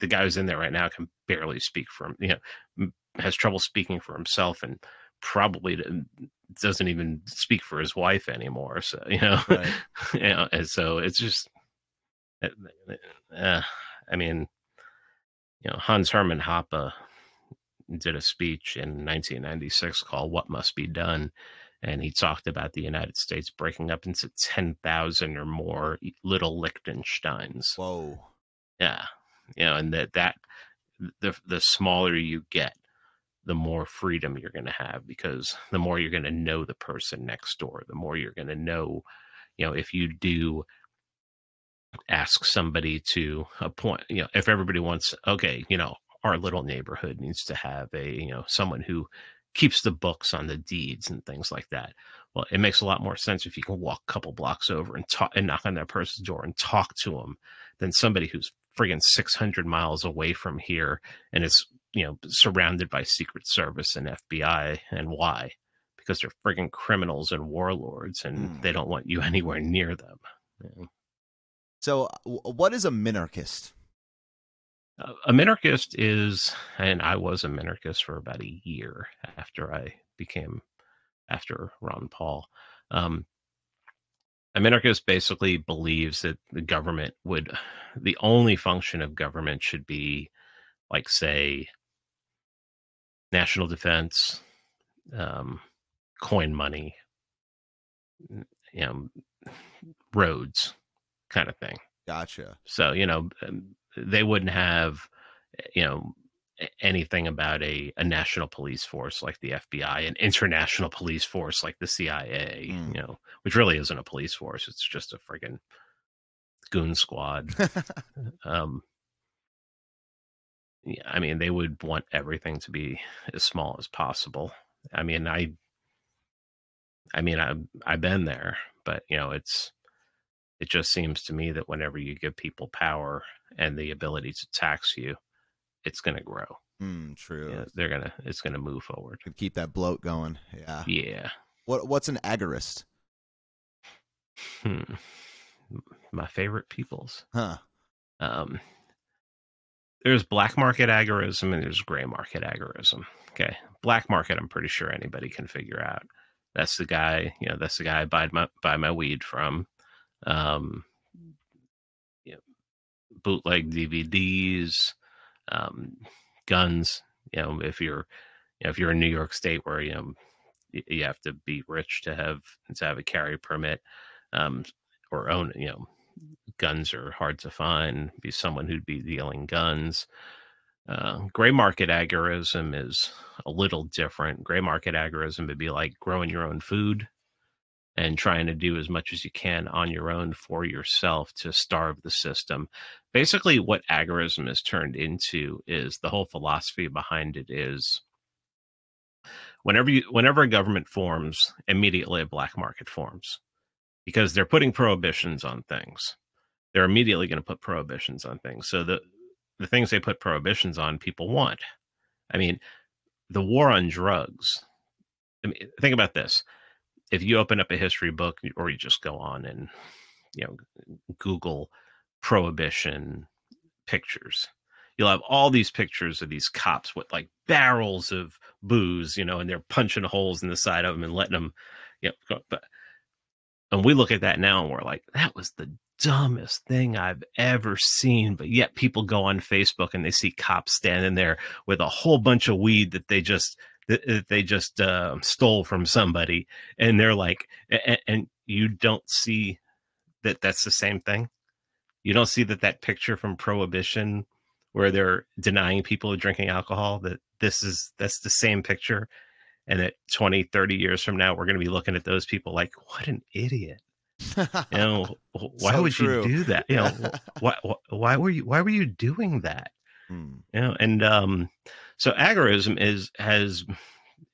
Speaker 2: the guy who's in there right now can barely speak for him you know has trouble speaking for himself and probably doesn't even speak for his wife anymore so you know, right. you know and so it's just uh, i mean you know hans hermann hoppe did a speech in 1996 called what must be done and he talked about the United States breaking up into 10,000 or more little Liechtensteins.
Speaker 1: Whoa.
Speaker 2: Yeah. You know, and that, that, the, the smaller you get, the more freedom you're going to have because the more you're going to know the person next door, the more you're going to know, you know, if you do ask somebody to appoint, you know, if everybody wants, okay, you know, our little neighborhood needs to have a, you know, someone who keeps the books on the deeds and things like that. Well, it makes a lot more sense if you can walk a couple blocks over and talk and knock on that person's door and talk to them than somebody who's friggin' 600 miles away from here and is, you know, surrounded by Secret Service and FBI. And why? Because they're friggin' criminals and warlords and mm. they don't want you anywhere near them. Yeah.
Speaker 1: So, what is a minarchist?
Speaker 2: A minarchist is, and I was a minarchist for about a year after I became, after Ron Paul. Um, a minarchist basically believes that the government would, the only function of government should be, like, say, national defense, um, coin money, you know, roads, kind of thing.
Speaker 1: Gotcha.
Speaker 2: So you know, um, they wouldn't have, you know, anything about a, a national police force like the FBI, an international police force like the CIA, mm. you know, which really isn't a police force. It's just a friggin' goon squad. um, yeah, I mean, they would want everything to be as small as possible. I mean, I, I mean, I, I've been there, but you know, it's, it just seems to me that whenever you give people power and the ability to tax you, it's going to grow.
Speaker 1: Mm, true.
Speaker 2: Yeah, they're gonna. It's gonna move forward.
Speaker 1: Keep that bloat going. Yeah.
Speaker 2: Yeah.
Speaker 1: What What's an agorist?
Speaker 2: Hmm. My favorite peoples.
Speaker 1: Huh.
Speaker 2: Um. There's black market agorism and there's gray market agorism. Okay. Black market, I'm pretty sure anybody can figure out. That's the guy. You know, that's the guy I buy my buy my weed from um, you know, bootleg DVDs, um, guns. You know, if you're you know, if you're in New York State where you know you have to be rich to have to have a carry permit um, or own you know guns are hard to find. Be someone who'd be dealing guns. Uh, gray market agorism is a little different. Gray market agorism would be like growing your own food and trying to do as much as you can on your own for yourself to starve the system. Basically, what agorism has turned into is the whole philosophy behind it is whenever you whenever a government forms, immediately a black market forms because they're putting prohibitions on things. They're immediately going to put prohibitions on things. So the the things they put prohibitions on, people want. I mean, the war on drugs. I mean, think about this if you open up a history book or you just go on and you know google prohibition pictures you'll have all these pictures of these cops with like barrels of booze you know and they're punching holes in the side of them and letting them you know but and we look at that now and we're like, that was the dumbest thing I've ever seen. But yet people go on Facebook and they see cops standing there with a whole bunch of weed that they just that, they just uh, stole from somebody, and they're like, and, and you don't see that that's the same thing. You don't see that that picture from Prohibition where they're denying people drinking alcohol that this is that's the same picture and that 20 30 years from now we're going to be looking at those people like what an idiot you know why so would true. you do that you know why, why were you why were you doing that hmm. you know and um so agorism is has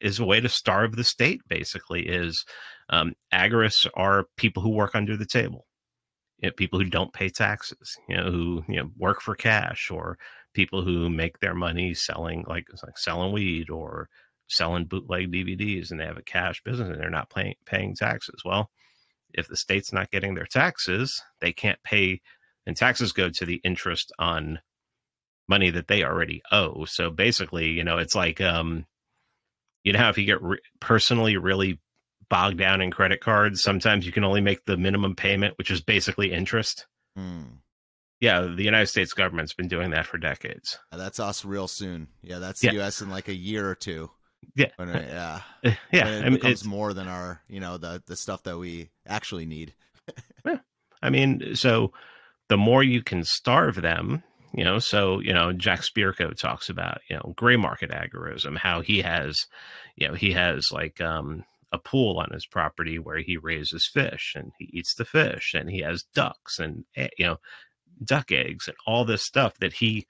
Speaker 2: is a way to starve the state basically is um agorists are people who work under the table you know, people who don't pay taxes you know who you know work for cash or people who make their money selling like, like selling weed or selling bootleg DVDs and they have a cash business and they're not paying paying taxes. Well, if the state's not getting their taxes, they can't pay, and taxes go to the interest on money that they already owe. So basically, you know, it's like, um, you know, how if you get re- personally really bogged down in credit cards, sometimes you can only make the minimum payment, which is basically interest. Hmm. Yeah, the United States government's been doing that for decades.
Speaker 1: That's us real soon. Yeah, that's the yeah. US in like a year or two.
Speaker 2: Yeah,
Speaker 1: when,
Speaker 2: yeah,
Speaker 1: yeah. When it I mean, becomes more than our, you know, the the stuff that we actually need.
Speaker 2: yeah, I mean, so the more you can starve them, you know. So you know, Jack Spirko talks about you know gray market agorism, how he has, you know, he has like um a pool on his property where he raises fish and he eats the fish and he has ducks and eh, you know duck eggs and all this stuff that he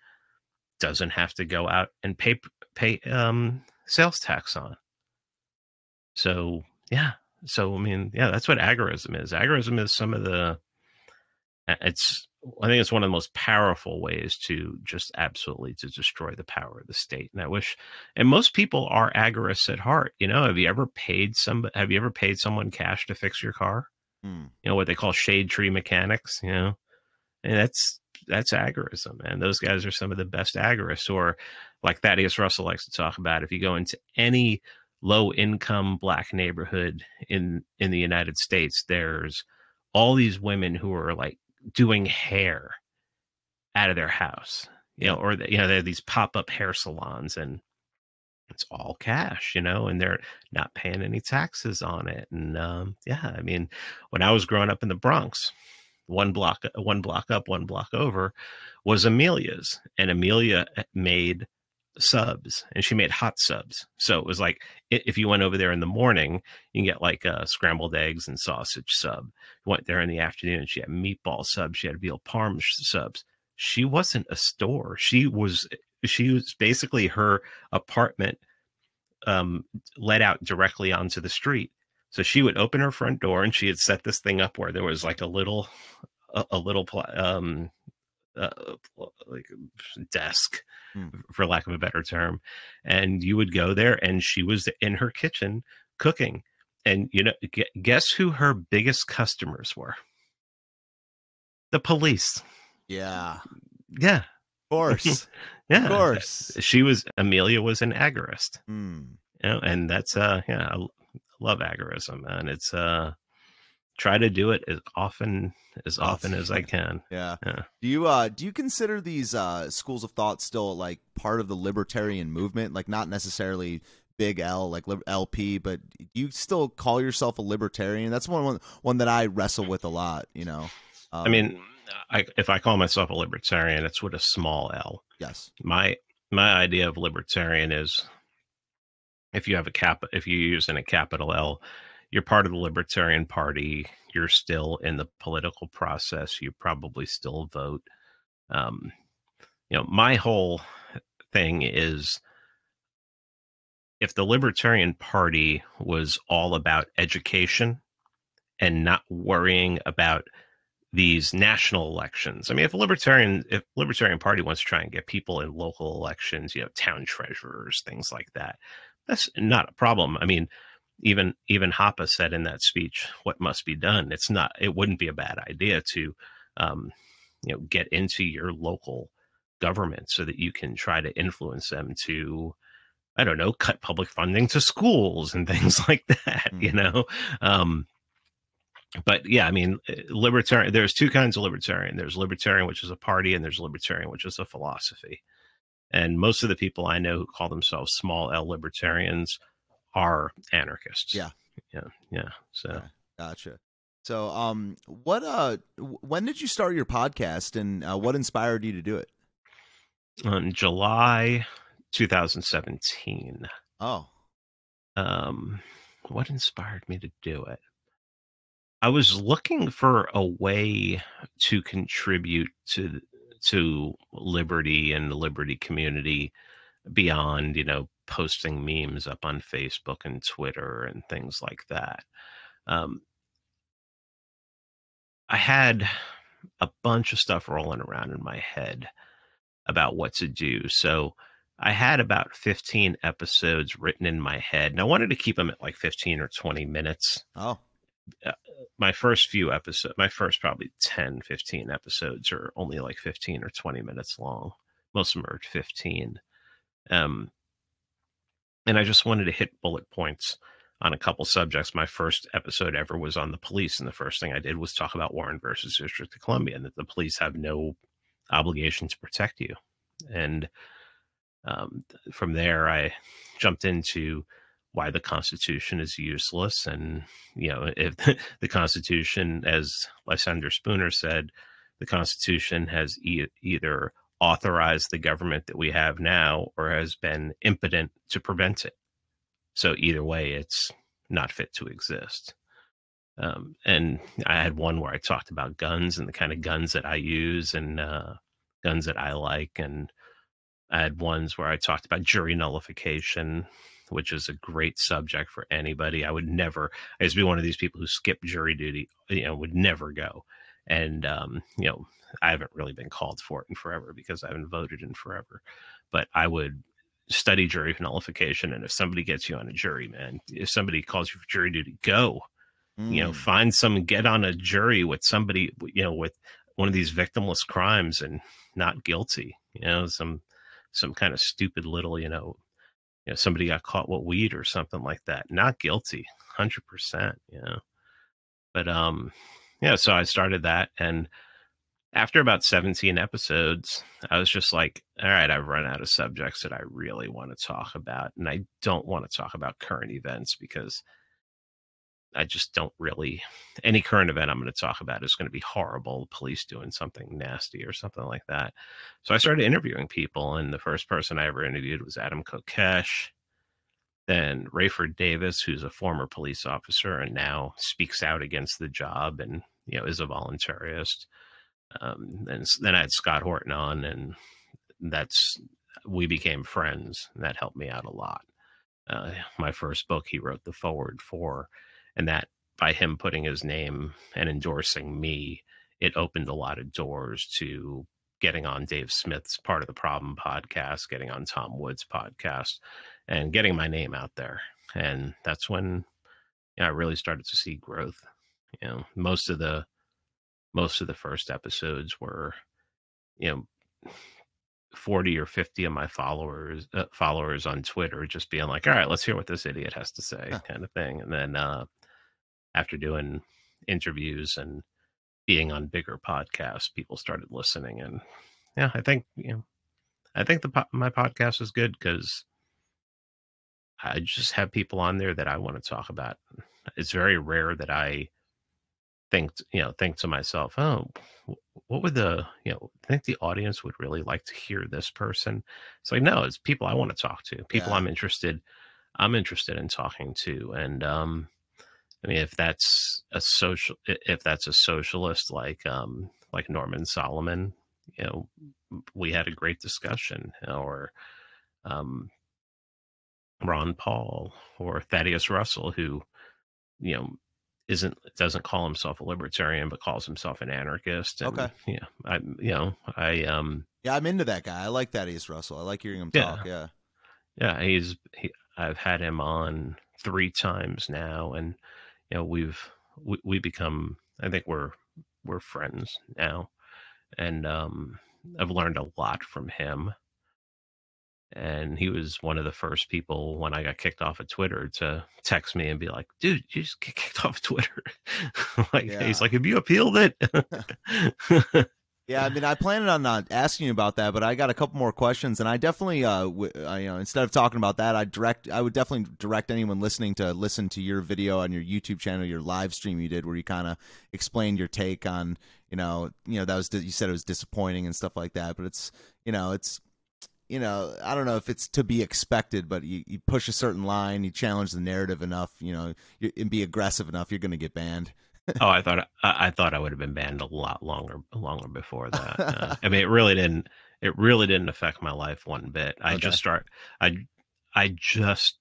Speaker 2: doesn't have to go out and pay pay um sales tax on. So yeah, so I mean, yeah, that's what agorism is. Agorism is some of the. It's I think it's one of the most powerful ways to just absolutely to destroy the power of the state. And I wish, and most people are agorists at heart. You know, have you ever paid some? Have you ever paid someone cash to fix your car? Hmm. You know what they call shade tree mechanics. You know, and that's that's agorism, and those guys are some of the best agorists. Or like Thaddeus Russell likes to talk about, if you go into any low income black neighborhood in in the United States, there's all these women who are like doing hair out of their house, you know, or you know, they have these pop up hair salons and it's all cash, you know, and they're not paying any taxes on it. And um, yeah, I mean, when I was growing up in the Bronx, one block one block up, one block over, was Amelia's, and Amelia eh, made subs and she made hot subs. So it was like if you went over there in the morning, you can get like uh, scrambled eggs and sausage sub. You went there in the afternoon, she had meatball subs, she had veal parm subs. She wasn't a store. She was she was basically her apartment um, led out directly onto the street. So she would open her front door and she had set this thing up where there was like a little a, a little um uh, like desk hmm. for lack of a better term and you would go there and she was in her kitchen cooking and you know guess who her biggest customers were? The police.
Speaker 1: Yeah.
Speaker 2: Yeah. Of
Speaker 1: course.
Speaker 2: Yeah.
Speaker 1: Of course.
Speaker 2: She was amelia was an agorist. Hmm. you know and that's uh yeah I love agorism and it's uh try to do it as often as often as I can.
Speaker 1: Yeah. yeah. Do you uh do you consider these uh schools of thought still like part of the libertarian movement? Like not necessarily big L like LP, but you still call yourself a libertarian? That's one one, one that I wrestle with a lot, you know.
Speaker 2: Um, I mean, I, if I call myself a libertarian, it's with a small L.
Speaker 1: Yes.
Speaker 2: My my idea of libertarian is if you have a cap if you use in a capital L, you're part of the Libertarian Party. You're still in the political process. You probably still vote. Um, you know, my whole thing is if the Libertarian Party was all about education and not worrying about these national elections. I mean, if a libertarian if Libertarian Party wants to try and get people in local elections, you know, town treasurers, things like that, that's not a problem. I mean, even even Hoppe said in that speech what must be done. It's not. It wouldn't be a bad idea to, um, you know, get into your local government so that you can try to influence them to, I don't know, cut public funding to schools and things like that. Mm. You know, um, but yeah, I mean, uh, libertarian. There's two kinds of libertarian. There's libertarian, which is a party, and there's libertarian, which is a philosophy. And most of the people I know who call themselves small L libertarians are anarchists.
Speaker 1: Yeah,
Speaker 2: yeah, yeah. So
Speaker 1: gotcha. So, um, what uh, when did you start your podcast, and uh, what inspired you to do it?
Speaker 2: On July 2017.
Speaker 1: Oh.
Speaker 2: Um, what inspired me to do it? I was looking for a way to contribute to to liberty and the liberty community beyond, you know, posting memes up on Facebook and Twitter and things like that. Um, I had a bunch of stuff rolling around in my head about what to do. So I had about 15 episodes written in my head, and I wanted to keep them at like 15 or 20 minutes.
Speaker 1: Oh.
Speaker 2: Uh, my first few episodes, my first probably 10, 15 episodes are only like 15 or 20 minutes long. Most of them are 15. Um, and I just wanted to hit bullet points on a couple subjects. My first episode ever was on the police, and the first thing I did was talk about Warren versus District of Columbia, and that the police have no obligation to protect you. And um, from there, I jumped into why the Constitution is useless. And, you know, if the Constitution, as Lysander Spooner said, the Constitution has e- either authorized the government that we have now or has been impotent to prevent it. So either way, it's not fit to exist. Um, and I had one where I talked about guns and the kind of guns that I use and uh, guns that I like. And I had ones where I talked about jury nullification which is a great subject for anybody. I would never, I used to be one of these people who skip jury duty, you know, would never go. And, um, you know, I haven't really been called for it in forever because I haven't voted in forever. But I would study jury nullification. And if somebody gets you on a jury, man, if somebody calls you for jury duty, go. Mm. You know, mm. find some, get on a jury with somebody, you know, with one of these victimless crimes and not guilty. You know, some some kind of stupid little, you know, you know somebody got caught with weed or something like that not guilty 100% you know but um yeah so i started that and after about 17 episodes i was just like all right i've run out of subjects that i really want to talk about and i don't want to talk about current events because I just don't really. Any current event I'm going to talk about is going to be horrible. Police doing something nasty or something like that. So I started interviewing people, and the first person I ever interviewed was Adam Kokesh. Then Rayford Davis, who's a former police officer and now speaks out against the job and you know is a voluntarist. Um, and then I had Scott Horton on, and that's we became friends, that helped me out a lot. Uh, my first book, he wrote the forward for and that by him putting his name and endorsing me, it opened a lot of doors to getting on Dave Smith's part of the problem podcast, getting on Tom Woods podcast, and getting my name out there. And that's when you know, I really started to see growth. You know, most of the most of the first episodes were, you know, 40 or 50 of my followers uh, followers on Twitter just being like, all right, let's hear what this idiot has to say, huh. kind of thing. And then uh, after doing interviews and being on bigger podcasts, people started listening. And yeah, I think, you know, I think the my podcast is good because I just have people on there that I want to talk about. It's very rare that I think, you know, think to myself, oh, what would the, you know, think the audience would really like to hear this person? It's like, no, it's people I want to talk to, people yeah. I'm interested, I'm interested in talking to. And, um, I mean, if that's a social, if that's a socialist like um, like Norman Solomon, you know, we had a great discussion, or um, Ron Paul or Thaddeus Russell, who you know isn't doesn't call himself a libertarian but calls himself an anarchist. And,
Speaker 1: okay.
Speaker 2: Yeah. I you know I um
Speaker 1: yeah I'm into that guy. I like that Thaddeus Russell. I like hearing him talk. Yeah.
Speaker 2: Yeah. He's he, I've had him on three times now, and you know we've we, we become i think we're we're friends now and um i've learned a lot from him and he was one of the first people when I got kicked off of Twitter to text me and be like, "Dude, you just get kicked off of Twitter." like
Speaker 1: Yeah.
Speaker 2: he's like, "Have you appealed it?"
Speaker 1: Yeah, I mean, I planned on not asking you about that, but I got a couple more questions, and I definitely, uh, w- I, you know, instead of talking about that, I direct, I would definitely direct anyone listening to listen to your video on your YouTube channel, your live stream you did, where you kind of explained your take on, you know, you know, that was you said it was disappointing and stuff like that, but it's, you know, it's, you know, I don't know if it's to be expected, but you, you push a certain line, you challenge the narrative enough, you know, you, and be aggressive enough, you're going to get banned.
Speaker 2: oh, I thought I, I thought I would have been banned a lot longer longer before that. Uh, I mean, it really didn't. It really didn't affect my life one bit. I
Speaker 1: Okay.
Speaker 2: just start. I I just.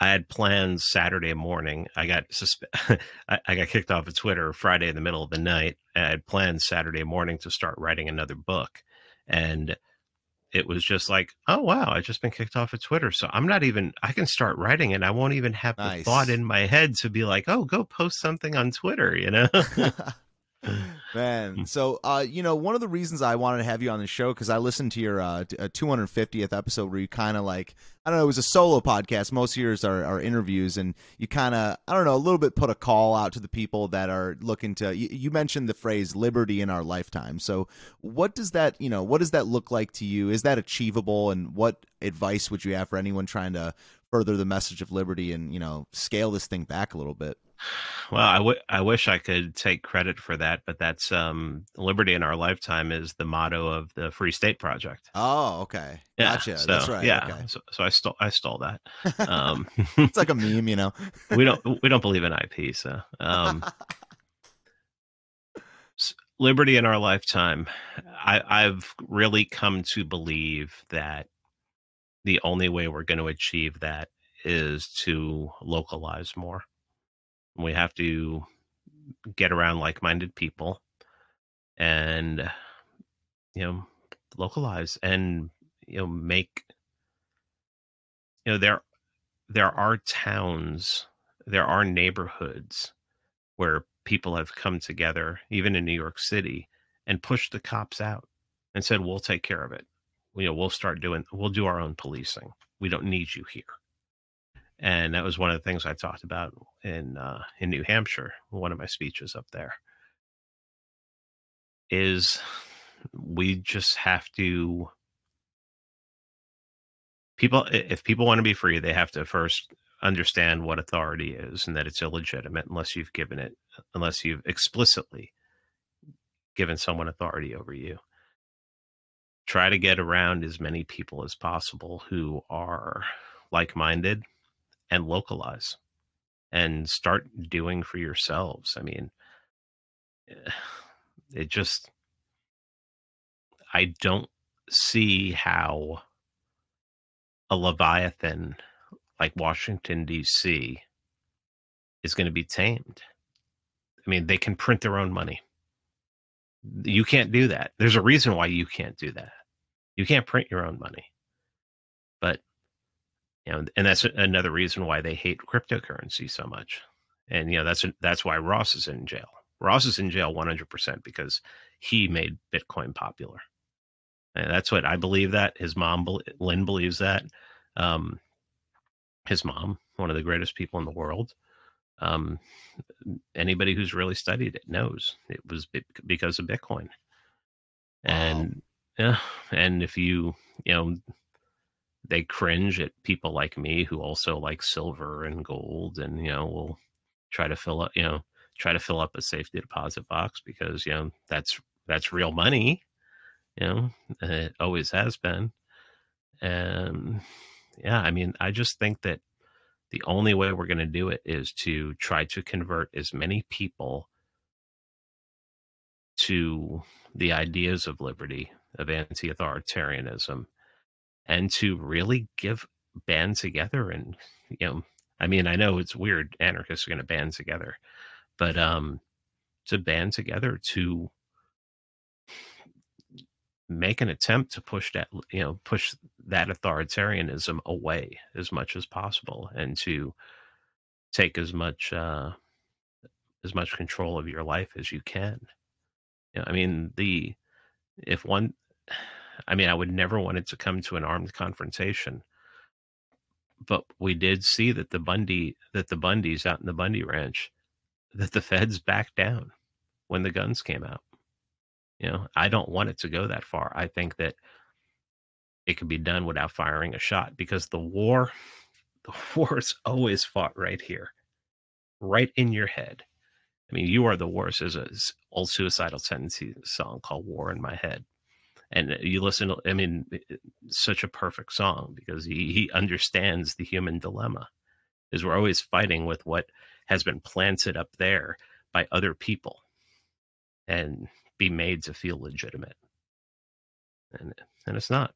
Speaker 2: I had plans Saturday morning. I got suspe- I, I got kicked off of Twitter Friday in the middle of the night. I had plans Saturday morning to start writing another book, and it was just like, oh wow, I've just been kicked off of Twitter, so I'm not even. I can start writing, and I won't even have the thought in my head to be like, oh, go post something on Twitter, you know?
Speaker 1: Man, so uh, you know, one of the reasons I wanted to have you on the show because I listened to your uh, uh, 250th episode where you kind of like I don't know, it was a solo podcast. Most of yours are, are interviews, and you kind of I don't know, a little bit put a call out to the people that are looking to. You, you mentioned the phrase "liberty in our lifetime." So, what does that you know? What does that look like to you? Is that achievable? And what advice would you have for anyone trying to further the message of liberty and you know scale this thing back a little bit?
Speaker 2: Well, I, w- I wish I could take credit for that, but that's um, liberty in our lifetime is the motto of the Free State Project.
Speaker 1: Oh, okay,
Speaker 2: Yeah,
Speaker 1: gotcha.
Speaker 2: so,
Speaker 1: That's right.
Speaker 2: Yeah,
Speaker 1: Okay.
Speaker 2: so, so I stole I stole that. Um,
Speaker 1: it's like a meme, you know.
Speaker 2: we don't we don't believe in IP, so um, liberty in our lifetime. I, I've really come to believe that the only way we're going to achieve that is to localize more. We have to get around like-minded people and you know localize and you know make you know there there are towns there are neighborhoods where people have come together even in New York City and pushed the cops out and said we'll take care of it you know we'll start doing we'll do our own policing. We don't need you here. And that was one of the things I talked about in uh, in New Hampshire one of my speeches up there is we just have to people if people want to be free they have to first understand what authority is and that it's illegitimate unless you've given it unless you've explicitly given someone authority over you try to get around as many people as possible who are like-minded and localize and start doing for yourselves. I mean eh, it just i don't see how a leviathan like washington d.c is going to be tamed. I mean they can print their own money. You can't do that. There's a reason why you can't do that you can't print your own money. But you know and that's another reason why they hate cryptocurrency so much. And you know that's that's why ross is in jail. Ross is in jail 100% because he made bitcoin popular. And that's what i believe that. His mom lyn believes that. Um his mom one of the greatest people in the world. Um anybody who's really studied it knows it was because of bitcoin. And yeah and if you you know they cringe at people like me who also like silver and gold and you know will try to fill up you know try to fill up a safety deposit box because you know that's that's real money you know it always has been. And yeah i mean i just think that the only way we're going to do it is to try to convert as many people to the ideas of liberty of anti-authoritarianism and to really give band together and you know i mean i know it's weird anarchists are going to band together but um to band together to make an attempt to push that you know push that authoritarianism away as much as possible and to take as much uh as much control of your life as you can. You know, i mean the if one I mean, I would never want it to come to an armed confrontation. But we did see that the Bundy that the Bundys out in the Bundy Ranch, that the feds backed down when the guns came out. You know, I don't want it to go that far. I think that it could be done without firing a shot because the war, the war is always fought right here, right in your head. I mean, you are the worst is a old suicidal tendency song called "War in My Head," and uh, you listen. I mean, such a perfect song because he he understands the human dilemma. Is we're always fighting with what has been planted up there by other people, and be made to feel legitimate, and and it's not.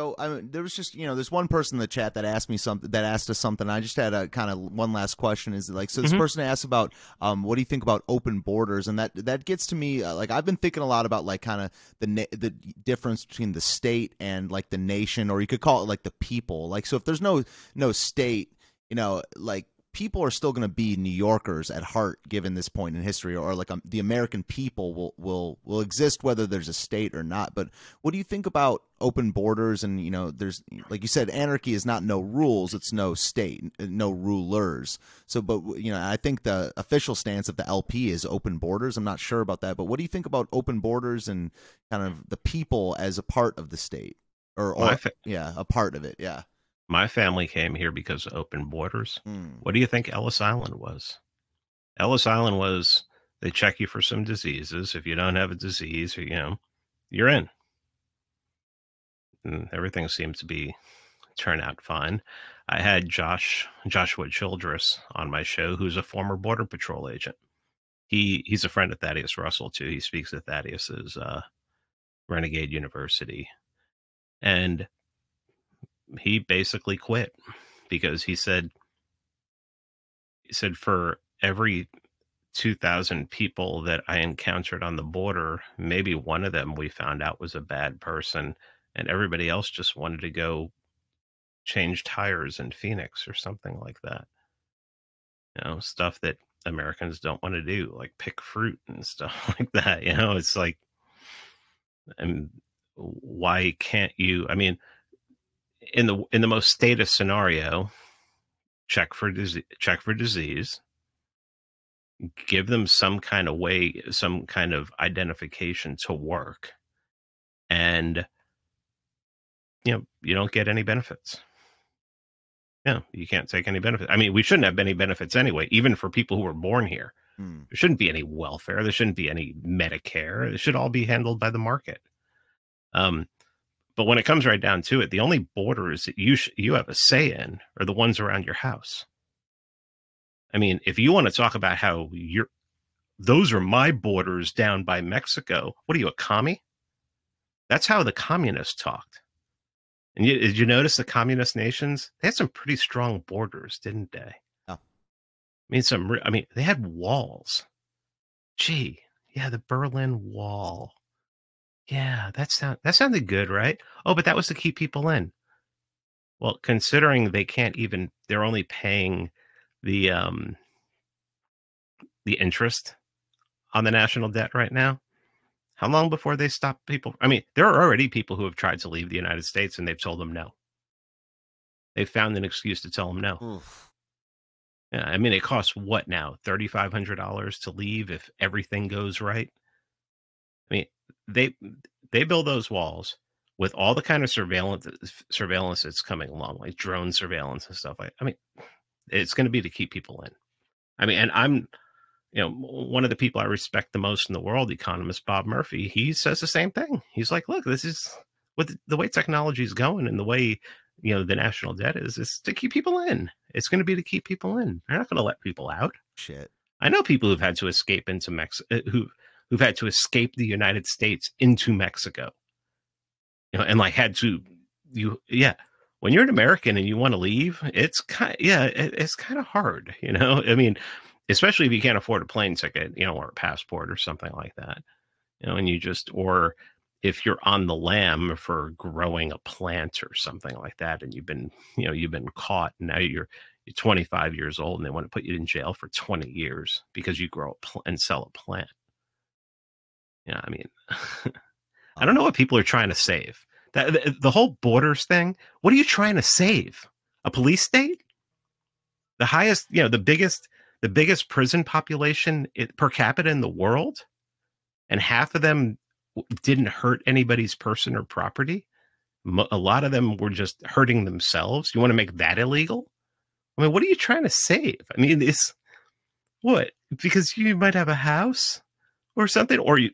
Speaker 1: So I mean, there was just you know, there's one person in the chat that asked me something that asked us something. I just had a kind of one last question. Is like, so this mm-hmm. person asked about, um, what do you think about open borders? And that that gets to me. Uh, like I've been thinking a lot about like kind of the na- the difference between the state and like the nation, or you could call it like the people. Like so, if there's no no state, you know, like people are still going to be New Yorkers at heart, given this point in history, or like um, the American people will will will exist whether there's a state or not. But what do you think about open borders? And you know, there's like you said, anarchy is not no rules; it's no state, no rulers. So, but you know, I think the official stance of the LP is open borders. I'm not sure about that, but what do you think about open borders and kind of the people as a part of the state, or, or yeah, a part of it? Yeah.
Speaker 2: My family came here because of open borders. Mm. What do you think Ellis Island was? Ellis Island was they check you for some diseases. If you don't have a disease, you know, you're in. And everything seems to be turn out fine. I had Josh Joshua Childress on my show, who's a former border patrol agent. He he's a friend of Thaddeus Russell too. He speaks at Thaddeus's uh, Renegade University, and he basically quit because he said he said for every 2000 people that I encountered on the border, maybe one of them we found out was a bad person and everybody else just wanted to go change tires in Phoenix or something like that. You know, stuff that Americans don't want to do, like pick fruit and stuff like that. You know, it's like, and why can't you? I mean, in the in the most status scenario, check for disease, check for disease, give them some kind of way, some kind of identification to work, and you know you don't get any benefits. Yeah, you can't take any benefits. I mean, we shouldn't have any benefits anyway, even for people who were born here. Hmm. There shouldn't be any welfare. There shouldn't be any Medicare. It should all be handled by the market. Um, but when it comes right down to it, the only borders that you sh- you have a say in are the ones around your house. I mean, if you want to talk about how you're, those are my borders down by Mexico. What are you, a commie? That's how the communists talked. And you, did you notice the communist nations? They had some pretty strong borders, didn't they? Oh. I mean, some. I mean, they had walls. Gee, yeah, the Berlin Wall. Yeah, that sound that sounded good, right? Oh, but that was to keep people in. Well, considering they can't even they're only paying the um the interest on the national debt right now. How long before they stop people? I mean, there are already people who have tried to leave the United States and they've told them no. They've found an excuse to tell them no. Oof. Yeah, I mean, it costs what now? Thirty five hundred dollars to leave if everything goes right. They they build those walls with all the kind of surveillance surveillance that's coming along, like drone surveillance and stuff like. I mean, it's going to be to keep people in. I mean, and I'm, you know, one of the people I respect the most in the world, economist Bob Murphy. He says the same thing. He's like, look, this is with the way technology is going and the way you know the national debt is is to keep people in. It's going to be to keep people in. They're not going to let people out.
Speaker 1: Shit.
Speaker 2: I know people who've had to escape into Mexico, uh, who who've had to escape the United States into Mexico. You know, and like had to you yeah, when you're an American and you want to leave, it's kind yeah, it, it's kind of hard, you know? I mean, especially if you can't afford a plane ticket, you know, or a passport or something like that. You know, and you just or if you're on the lam for growing a plant or something like that and you've been, you know, you've been caught and now you're you're 25 years old and they want to put you in jail for 20 years because you grow a pl- and sell a plant. Yeah, I mean, I don't know um what people are trying to save. That the, the whole borders thing. What are you trying to save? A police state? The highest, you know, the biggest, the biggest prison population per capita in the world, and half of them didn't hurt anybody's person or property. A lot of them were just hurting themselves. You want to make that illegal? I mean, what are you trying to save? I mean, it's what because you might have a house or something, or you.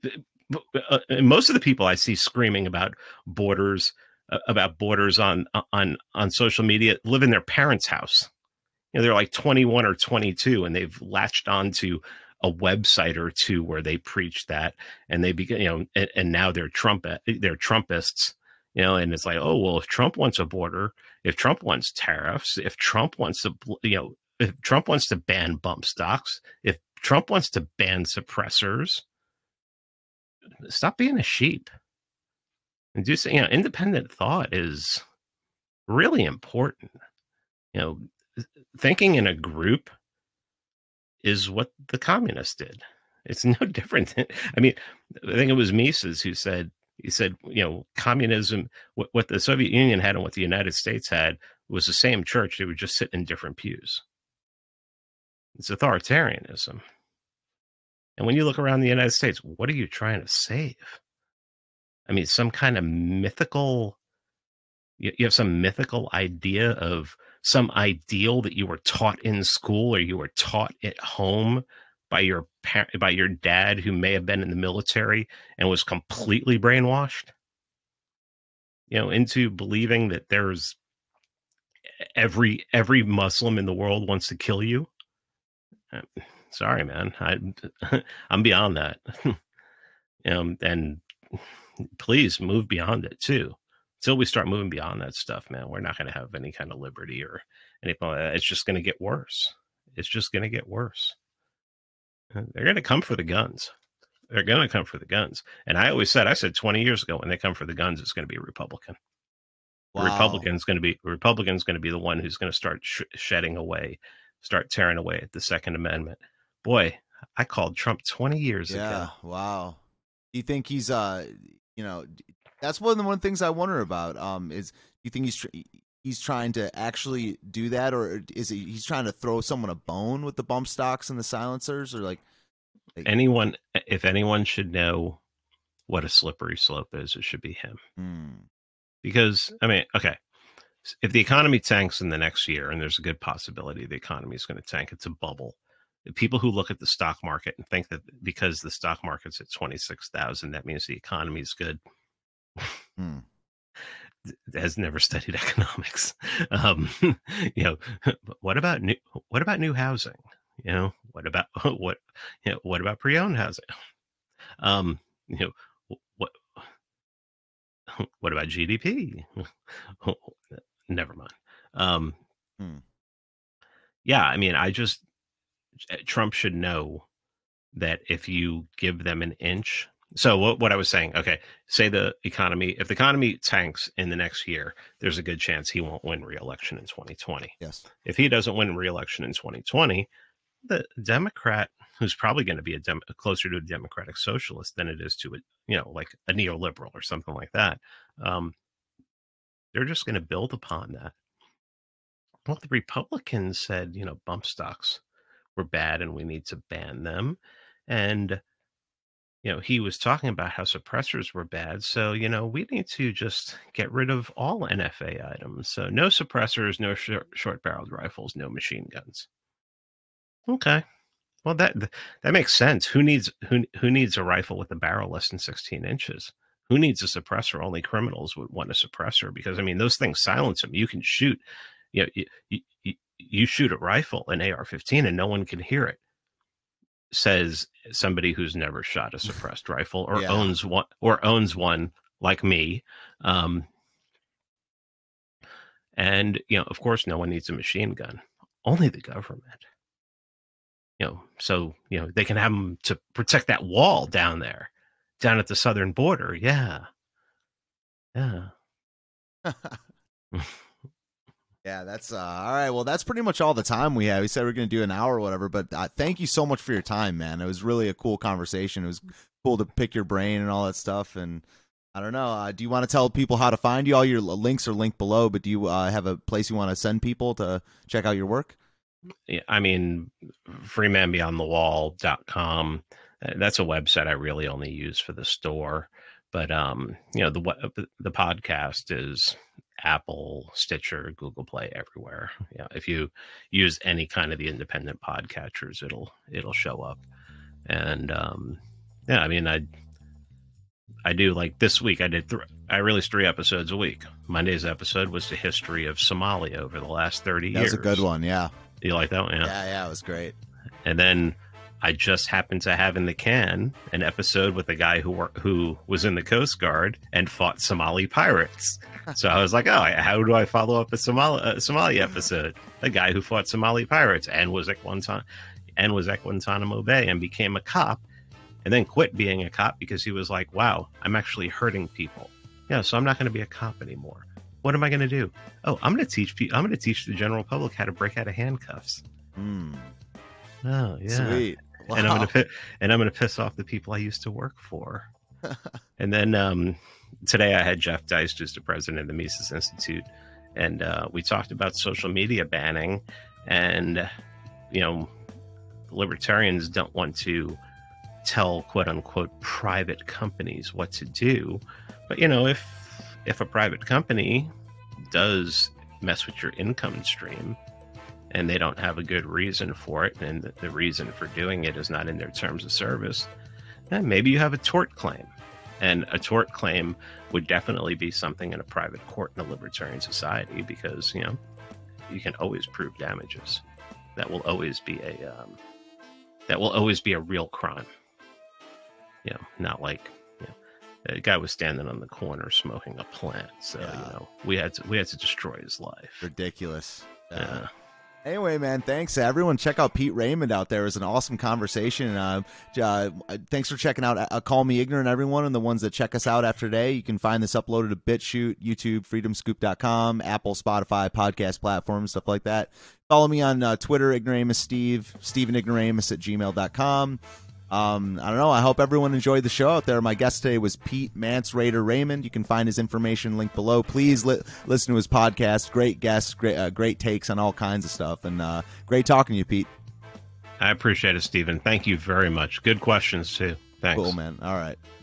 Speaker 2: Uh, uh most of the people I see screaming about borders, uh, about borders on on on social media, live in their parents' house. You know, they're like 21 or 22, and they've latched onto a website or two where they preach that, and they begin, you know, and, and now they're Trump, they're Trumpists, you know, and it's like, oh well, if Trump wants a border, if Trump wants tariffs, if Trump wants to, you know, if Trump wants to ban bump stocks, if Trump wants to ban suppressors, stop being a sheep. And do you know independent thought is really important. You know thinking in a group is what the communists did. It's no different i mean i think it was mises who said he said you know communism what, what the soviet union had and what the united states had was the same church. They would just sit in different pews it's authoritarianism. And when you look around the United States, what are you trying to save? I mean, some kind of mythical, you, have some mythical idea of some ideal that you were taught in school or you were taught at home by your parent, by your dad who may have been in the military and was completely brainwashed? You know into believing that there's every every muslim in the world wants to kill you sorry, man. I I'm beyond that. um, and please move beyond it too. Until we start moving beyond that stuff, man, we're not going to have any kind of liberty or anything. Like it's just going to get worse. It's just going to get worse. Uh, they're going to come for the guns. They're going to come for the guns. And I always said, I said 20 years ago, when they come for the guns, it's going to be a Republican. Wow. Republican's going to be Republican's going to be the one who's going to start sh- shedding away, start tearing away at the Second Amendment boy, I called Trump 20 years
Speaker 1: yeah,
Speaker 2: ago.
Speaker 1: Wow. Do you think he's uh you know that's one of the one things I wonder about um is you think he's tr- he's trying to actually do that or is he he's trying to throw someone a bone with the bump stocks and the silencers or like,
Speaker 2: like anyone if anyone should know what a slippery slope is it should be him.
Speaker 1: Hmm.
Speaker 2: Because I mean, okay, if the economy tanks in the next year and there's a good possibility the economy is going to tank, it's a bubble. People who look at the stock market and think that because the stock market's at 26,000 that means the economy is good.
Speaker 1: Hmm.
Speaker 2: has never studied economics. Um, you know what about new what about new housing? You know what about what you know what about pre-owned housing? Um you know what what about gdp never mind um
Speaker 1: hmm.
Speaker 2: yeah i mean i just Eh, Trump should know that if you give them an inch. So what, what I was saying, okay, say the economy, if the economy tanks in the next year, there's a good chance he won't win reelection in 2020.
Speaker 1: Yes.
Speaker 2: If he doesn't win reelection in 2020, the Democrat, who's probably going to be a dem- closer to a democratic socialist than it is to a, you know, like a neoliberal or something like that, um, they're just going to build upon that. Well, the Republicans said, you know, bump stocks were bad and we need to ban them. And you know, he was talking about how suppressors were bad. So, you know, we need to just get rid of all NFA items. So, no suppressors, no short, short barreled rifles, no machine guns. Okay. Well, that that makes sense. Who needs who who needs a rifle with a barrel less than 16 inches? Who needs a suppressor? Only criminals would want a suppressor because I mean, those things silence them. You can shoot. You know, you, you, you shoot a rifle, an AR-15, and no one can hear it. Says somebody who's never shot a suppressed rifle or yeah. owns one or owns one like me. Um, and you know, of course, no one needs a machine gun. Only the government. You know, so you know they can have them to protect that wall down there, down at the southern border. Yeah, yeah.
Speaker 1: Yeah, that's uh, all right. Well, that's pretty much all the time we have. We said we are going to do an hour or whatever, but uh, thank you so much for your time, man. It was really a cool conversation. It was cool to pick your brain and all that stuff. And I don't know. Uh, do you want to tell people how to find you? All your links are linked below, but do you uh, have a place you want to send people to check out your work?
Speaker 2: Yeah, I mean, freemanbeyondthewall.com. Uh, that's a website I really only use for the store. But um, you know, the the podcast is Apple, Stitcher, Google Play, everywhere. Yeah, if you use any kind of the independent podcatchers, it'll it'll show up. And um, yeah, I mean, I I do like this week. I did th- I released three episodes a week. Monday's episode was the history of Somalia over the last thirty years.
Speaker 1: That's a good one. Yeah.
Speaker 2: You like that one?
Speaker 1: Yeah. Yeah, yeah, it was great.
Speaker 2: And then I just happened to have in the can an episode with a guy who wor- who was in the Coast Guard and fought Somali pirates. so I was like, oh, how do I follow up a Somali uh, Somali episode? A guy who fought Somali pirates and was at Guantanamo and was at Guantanamo Bay and became a cop, and then quit being a cop because he was like, wow, I'm actually hurting people. Yeah, so I'm not going to be a cop anymore. What am I going to do? Oh, I'm going to teach people. I'm going to teach the general public how to break out of handcuffs.
Speaker 1: Mm.
Speaker 2: Oh yeah,
Speaker 1: sweet. Wow.
Speaker 2: And I'm gonna and I'm gonna piss off the people I used to work for. and then um, today I had Jeff Deist, who's the president of the Mises Institute, and uh, we talked about social media banning, and you know, libertarians don't want to tell quote unquote private companies what to do, but you know, if if a private company does mess with your income stream and they don't have a good reason for it, and the reason for doing it is not in their terms of service, then maybe you have a tort claim. And a tort claim would definitely be something in a private court in a libertarian society because, you know, you can always prove damages. That will always be a um, that will always be a real crime. You know, not like you know, the guy was standing on the corner smoking a plant, so yeah. you know we had to we had to destroy his life.
Speaker 1: Ridiculous. Yeah. Anyway, man, thanks everyone. Check out Pete Raymond out there. It was an awesome conversation. Uh, uh, thanks for checking out uh, Call Me Ignorant, everyone, and the ones that check us out after today. You can find this uploaded to BitChute, YouTube, FreedomScoop.com, Apple, Spotify, podcast platforms, stuff like that. Follow me on uh, Twitter, Ignoramus Steve, Stephen Ignoramus at gmail.com. Um, I don't know. I hope everyone enjoyed the show out there. My guest today was Pete Mance Rayder Raymond. You can find his information linked below. Please li- listen to his podcast. Great guests, great, uh, great takes on all kinds of stuff, and uh, great talking to you, Pete.
Speaker 2: I appreciate it, Stephen. Thank you very much. Good questions too. Thanks.
Speaker 1: Cool, man. All right.